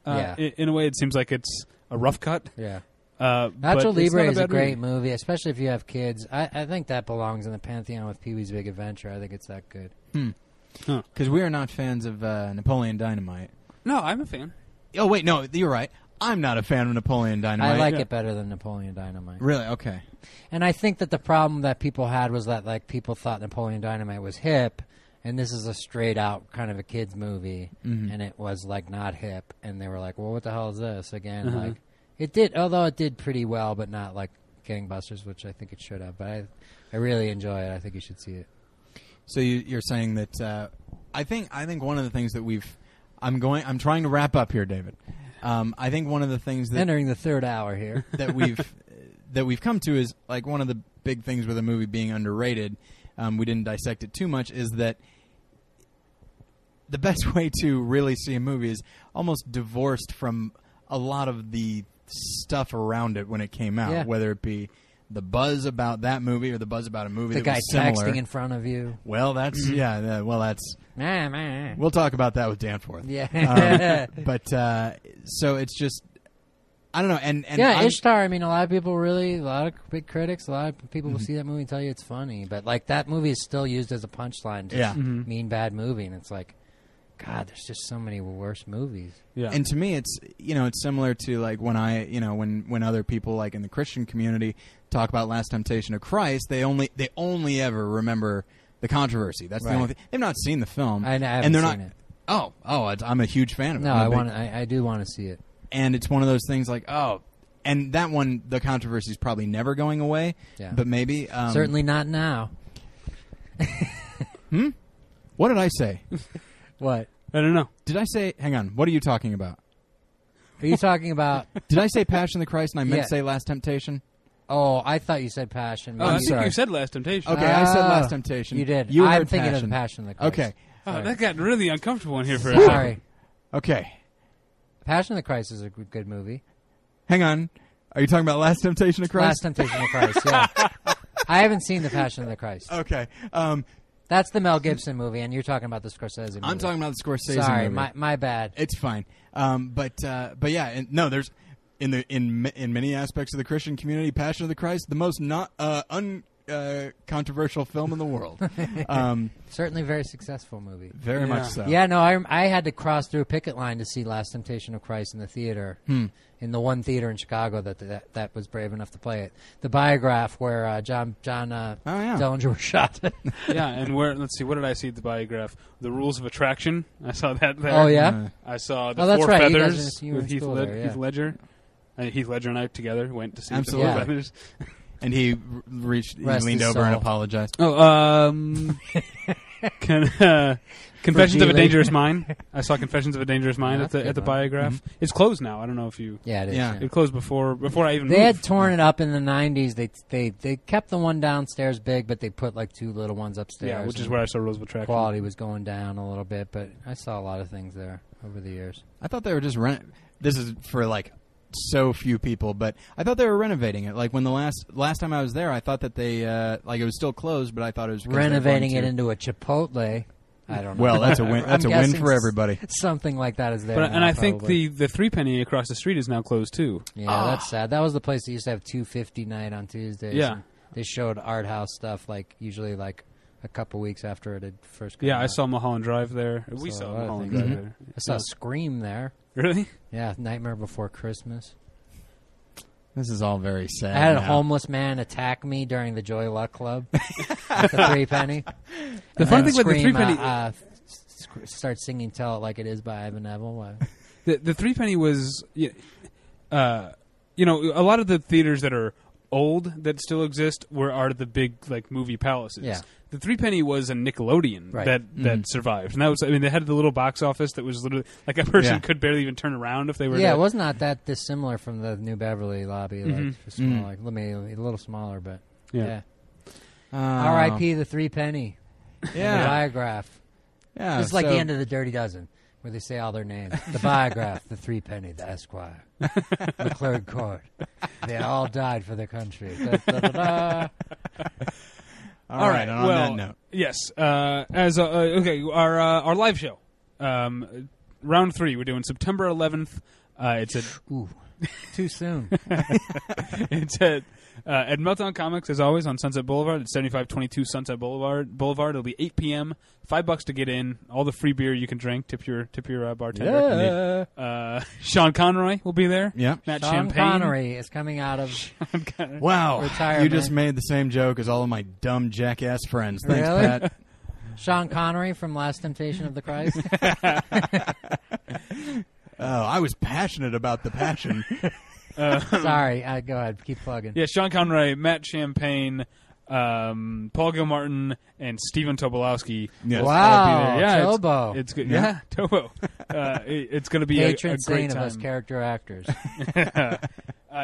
Uh, Yeah. in a way, it seems like it's a rough cut. yeah. Uh, but Nacho Libre not is a great movie. movie. especially if you have kids. I, I think that belongs in the pantheon with Pee Wee's Big Adventure. I think it's that good. because we are not fans of uh, Napoleon Dynamite. No, I'm a fan. Oh wait, no, you're right. I'm not a fan of Napoleon Dynamite. I like yeah. it better than Napoleon Dynamite. Really? Okay. And I think that the problem that people had was that like people thought Napoleon Dynamite was hip, and this is a straight out kind of a kids movie, Mhm. and it was like not hip, and they were like, "Well, what the hell is this?" Again, Uh-huh. like it did, although it did pretty well, but not like gangbusters, which I think it should have. But I, I really enjoy it. I think you should see it. So you, you're saying that uh, I think I think one of the things that we've I'm going I'm trying to wrap up here, David. Um, I think one of the things that Entering the third hour here. that we've that we've come to is like one of the big things with a movie being underrated. Um, we didn't dissect it too much. Is that the best way to really see a movie is almost divorced from a lot of the stuff around it when it came out, Yeah. whether it be the buzz about that movie or the buzz about a movie the that guy was similar. texting in front of you. well, that's yeah. uh, well, that's Nah, nah. we'll talk about that with Danforth. Yeah. Um, but uh, so it's just I don't know. And, and yeah, I'm- Ishtar. I mean, a lot of people really, a lot of big critics, a lot of people Mm-hmm. will see that movie and tell you it's funny, but like that movie is still used as a punchline to Yeah. Mhm. mean bad movie, and it's like, God, there's just so many worse movies. Yeah. And to me, it's you know it's similar to like when I you know when when other people like in the Christian community talk about Last Temptation of Christ, they only they only ever remember the controversy. That's Right. the only thing. They've not seen the film, I, I haven't and they're seen not. it. Oh, oh, it's, I'm a huge fan of it. No, I'm a I big- want. I, I do want to see it. and it's one of those things like oh, and that one the controversy is probably never going away, Yeah, but maybe um, certainly not now. What did I say? What I don't know. Did I say? Hang on. What are you talking about? are you talking about? Did I say Passion of the Christ and I meant Yeah. to say Last Temptation? Oh, I thought you said Passion. Oh, I'm think sorry. you said Last Temptation. Okay, I said Last Temptation. You did. You I'm heard thinking Passion. of Passion of the Christ. Okay. Oh, Sorry. that got really uncomfortable in here for a second. Sorry. Okay. Passion of the Christ is a good good movie. Hang on. Are you talking about Last Temptation of Christ? Last Temptation of Christ. Yeah. I haven't seen the Passion of the Christ. okay. Um, That's the Mel Gibson movie, and you're talking about the Scorsese movie. I'm talking about the Scorsese movie. Sorry, movie. my my bad. It's fine. Um, but uh, but yeah, and, no, there's in the in in many aspects of the Christian community, Passion of the Christ, the most not uh, un uh, controversial film in the world. um, Certainly, very successful movie. very Yeah. much so. Yeah, no, I I had to cross through a picket line to see Last Temptation of Christ in the theater, Hmm. in the one theater in Chicago that that, that was brave enough to play it. The biograph where uh, John John uh, Oh yeah. Dillinger was shot. yeah, and where? Let's see. What did I see the biograph? The Rules of Attraction. I saw that there. oh yeah, I saw the Oh, that's Four right. You guys Feathers were- you with Heath, school Led- there, yeah. Heath Ledger. Uh, Heath Ledger and I together went to see Absolutely. the Four Yeah. Feathers. and he reached, he Rest leaned his over and soul. apologized. Oh, um, can, uh, Confessions of a Gigli. Dangerous Mind. I saw Confessions of a Dangerous Mind Yeah, at the that's at the good one. biograph. It's closed now. I don't know if you. yeah, it is. Yeah. yeah. It closed before before I even. They had moved. torn it up in the '90s. They they they kept the one downstairs big, but they put like two little ones upstairs. yeah, which is and where I saw Rules of Attraction. quality was going down a little bit. But I saw a lot of things there over the years. I thought they were just rent. This is for like so few people, but I thought they were renovating it. Like when the last last time I was there, I thought that they uh, like it was still closed, but I thought it was Renovating it into a Chipotle. I don't know. Well, that's a win. I'm That's a win for everybody. Something like that is there. But, now, and I think the the three penny across the street is now closed too. yeah, Ah. that's sad. That was the place that used to have two fifty night on Tuesdays. Yeah. they showed art house stuff like usually like a couple weeks after it had first. Come Yeah, I saw Mulholland Drive there. We Saw saw a lot of Mulholland things Drive there. there. I saw Yeah. Scream there. Really? Yeah, Nightmare Before Christmas. This is all very sad. I had a now. homeless man attack me during the Joy Luck Club at the Three Penny. The funny And thing with the three penny, uh, uh, sc- start singing "Tell It Like It Is" by Ivan Neville. Why? the, the three penny was, uh, you know, a lot of the theaters that are old that still exist were are the big like movie palaces. Yeah. The three penny was a Nickelodeon Right. that that Mhm. survived, and that was I mean they had the little box office that was literally like a person Yeah. could barely even turn around if they were. Yeah, to- it was not that dissimilar from the New Beverly lobby. Like Mhm. just small, Mm. like maybe a little smaller, but yeah. yeah. Oh. R.I.P. the Three Penny. The Yeah, biograph. yeah. it's like so- the end of the Dirty Dozen, where they say all their names. The biograph, the Three Penny, the Esquire, the Clerk Court. They all died for their country. Da, da, da, da. All right. and on well, that note, Yes. Uh, as uh, uh, okay, our uh, our live show, um, round three. We're doing September 11th. Uh, it's at Ooh, too soon. it's at uh, at Meltdown Comics as always on Sunset Boulevard. at seventy five twenty two Sunset Boulevard. Boulevard. It'll be eight p.m. Five bucks to get in. All the free beer you can drink. Tip your tip your uh, bartender. yeah. Uh, Sean Conroy will be there. yeah. Matt Sean Champagne. Connery is coming out of. Wow, Retirement. you just made the same joke as all of my dumb jackass friends. Thanks, Really? Pat. Sean Connery from Last Temptation of the Christ. Oh, I was passionate about the passion. Uh, Sorry, uh, go ahead, keep plugging. yeah, Sean Conroy, Matt Champagne, um, Paul Gilmartin, and Stephen Tobolowsky. Yes. Wow, all be there. Yeah, it's- Tobo. It's good. Yeah. Yeah, Tobo. Uh, it- it's going to be a, a great time. of us character actors. uh,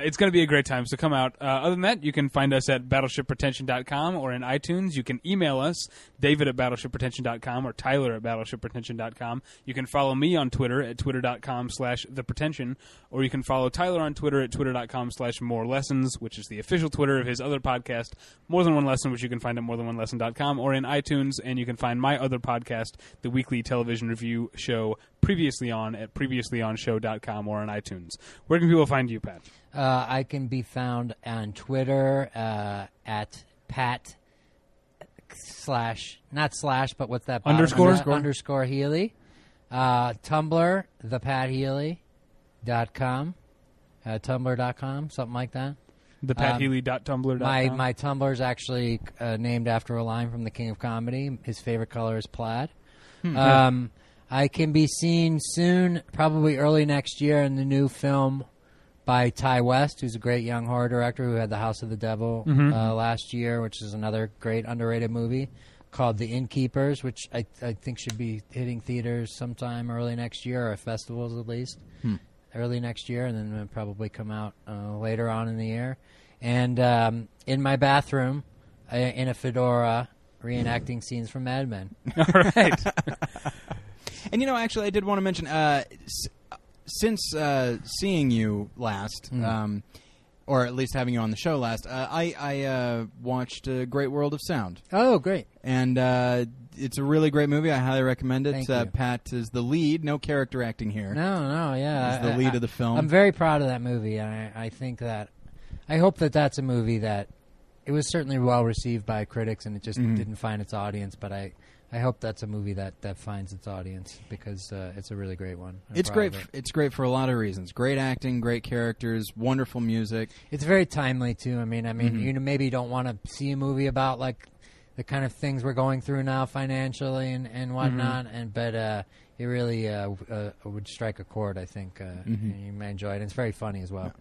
it's going to be a great time. So come out. Uh, other than that, you can find us at battleshippretension.com or in iTunes. You can email us, David at battleshippretension.com or Tyler at battleshippretension.com. You can follow me on Twitter at twitter.com slash the pretension, or you can follow Tyler on Twitter at twitter.com slash more lessons, which is the official Twitter of his other podcast, More Than One Lesson, which you can find at morethanonelesson.com or in iTunes. And you can find my other podcast, the weekly television review show previously on at previouslyonshow.com or on iTunes. Where can people find you, Pat? Uh, I can be found on Twitter uh, at Pat slash not slash, but what's that bottom Underscore? underscore, underscore Healy. Uh, Tumblr, the Pat Healy dot com, uh, Tumblr dot com, something like that. The Um, PatHealy.tumblr.com. My my Tumblr is actually uh, named after a line from the King of Comedy. His favorite color is plaid. Um, I can be seen soon, probably early next year, in the new film by Ti West, who's a great young horror director who had The House of the Devil uh, last year, which is another great underrated movie called The Innkeepers, which I, I think should be hitting theaters sometime early next year, or festivals at least, early next year, and then it'll probably come out uh, later on in the year. And um, in my bathroom, uh, in a fedora, reenacting scenes from Mad Men. All right. And you know, actually, I did want to mention uh, s- since uh, seeing you last, Hmm. um, or at least having you on the show last, uh, I, I uh, watched uh, Great World of Sound, Oh, great! and uh, it's a really great movie. I highly recommend it. Thank uh, you. Pat is the lead, no character acting here. No, no, yeah, He's the I- lead I- of the film. I'm very proud of that movie, and I, I think that I hope that that's a movie that it was certainly well received by critics, and it just Mhm. didn't find its audience. But I, I hope that's a movie that, that finds its audience because uh, it's a really great one. I'm It's proud great. of f- it. It's great for a lot of reasons. Great acting, great characters, wonderful music. It's very timely too. I mean, I mean, Mhm. you know, maybe you don't want to see a movie about like the kind of things we're going through now financially and and whatnot, and but uh, it really uh, uh, would strike a chord. I think uh, Mhm. and you may enjoy it. And it's very funny as well.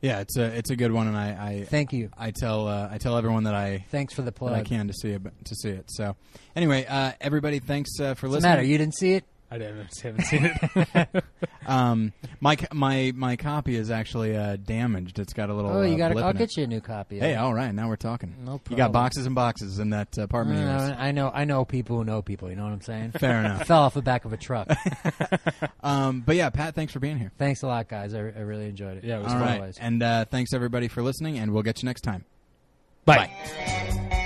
Yeah, it's a it's a good one, and I I, Thank you. I tell uh, I tell everyone that I Thanks for the that I can to see it to see it. So anyway, uh, everybody, thanks uh, for listening. matter? You didn't see it? I didn't, haven't seen it. Um, my my my copy is actually uh, damaged. It's got a little. Oh, you uh, got. blip I'll get it. you a new copy. Hey, all right, now we're talking. No problem. You got boxes and boxes in that uh, apartment. of Uh, yours. I know. I know people who know people. You know what I'm saying? Fair enough. Fell off the back of a truck. Um, but yeah, Pat, thanks for being here. Thanks a lot, guys. I, I really enjoyed it. Yeah, it was All fun. right, and uh, thanks everybody for listening, and we'll get you next time. Bye. Bye.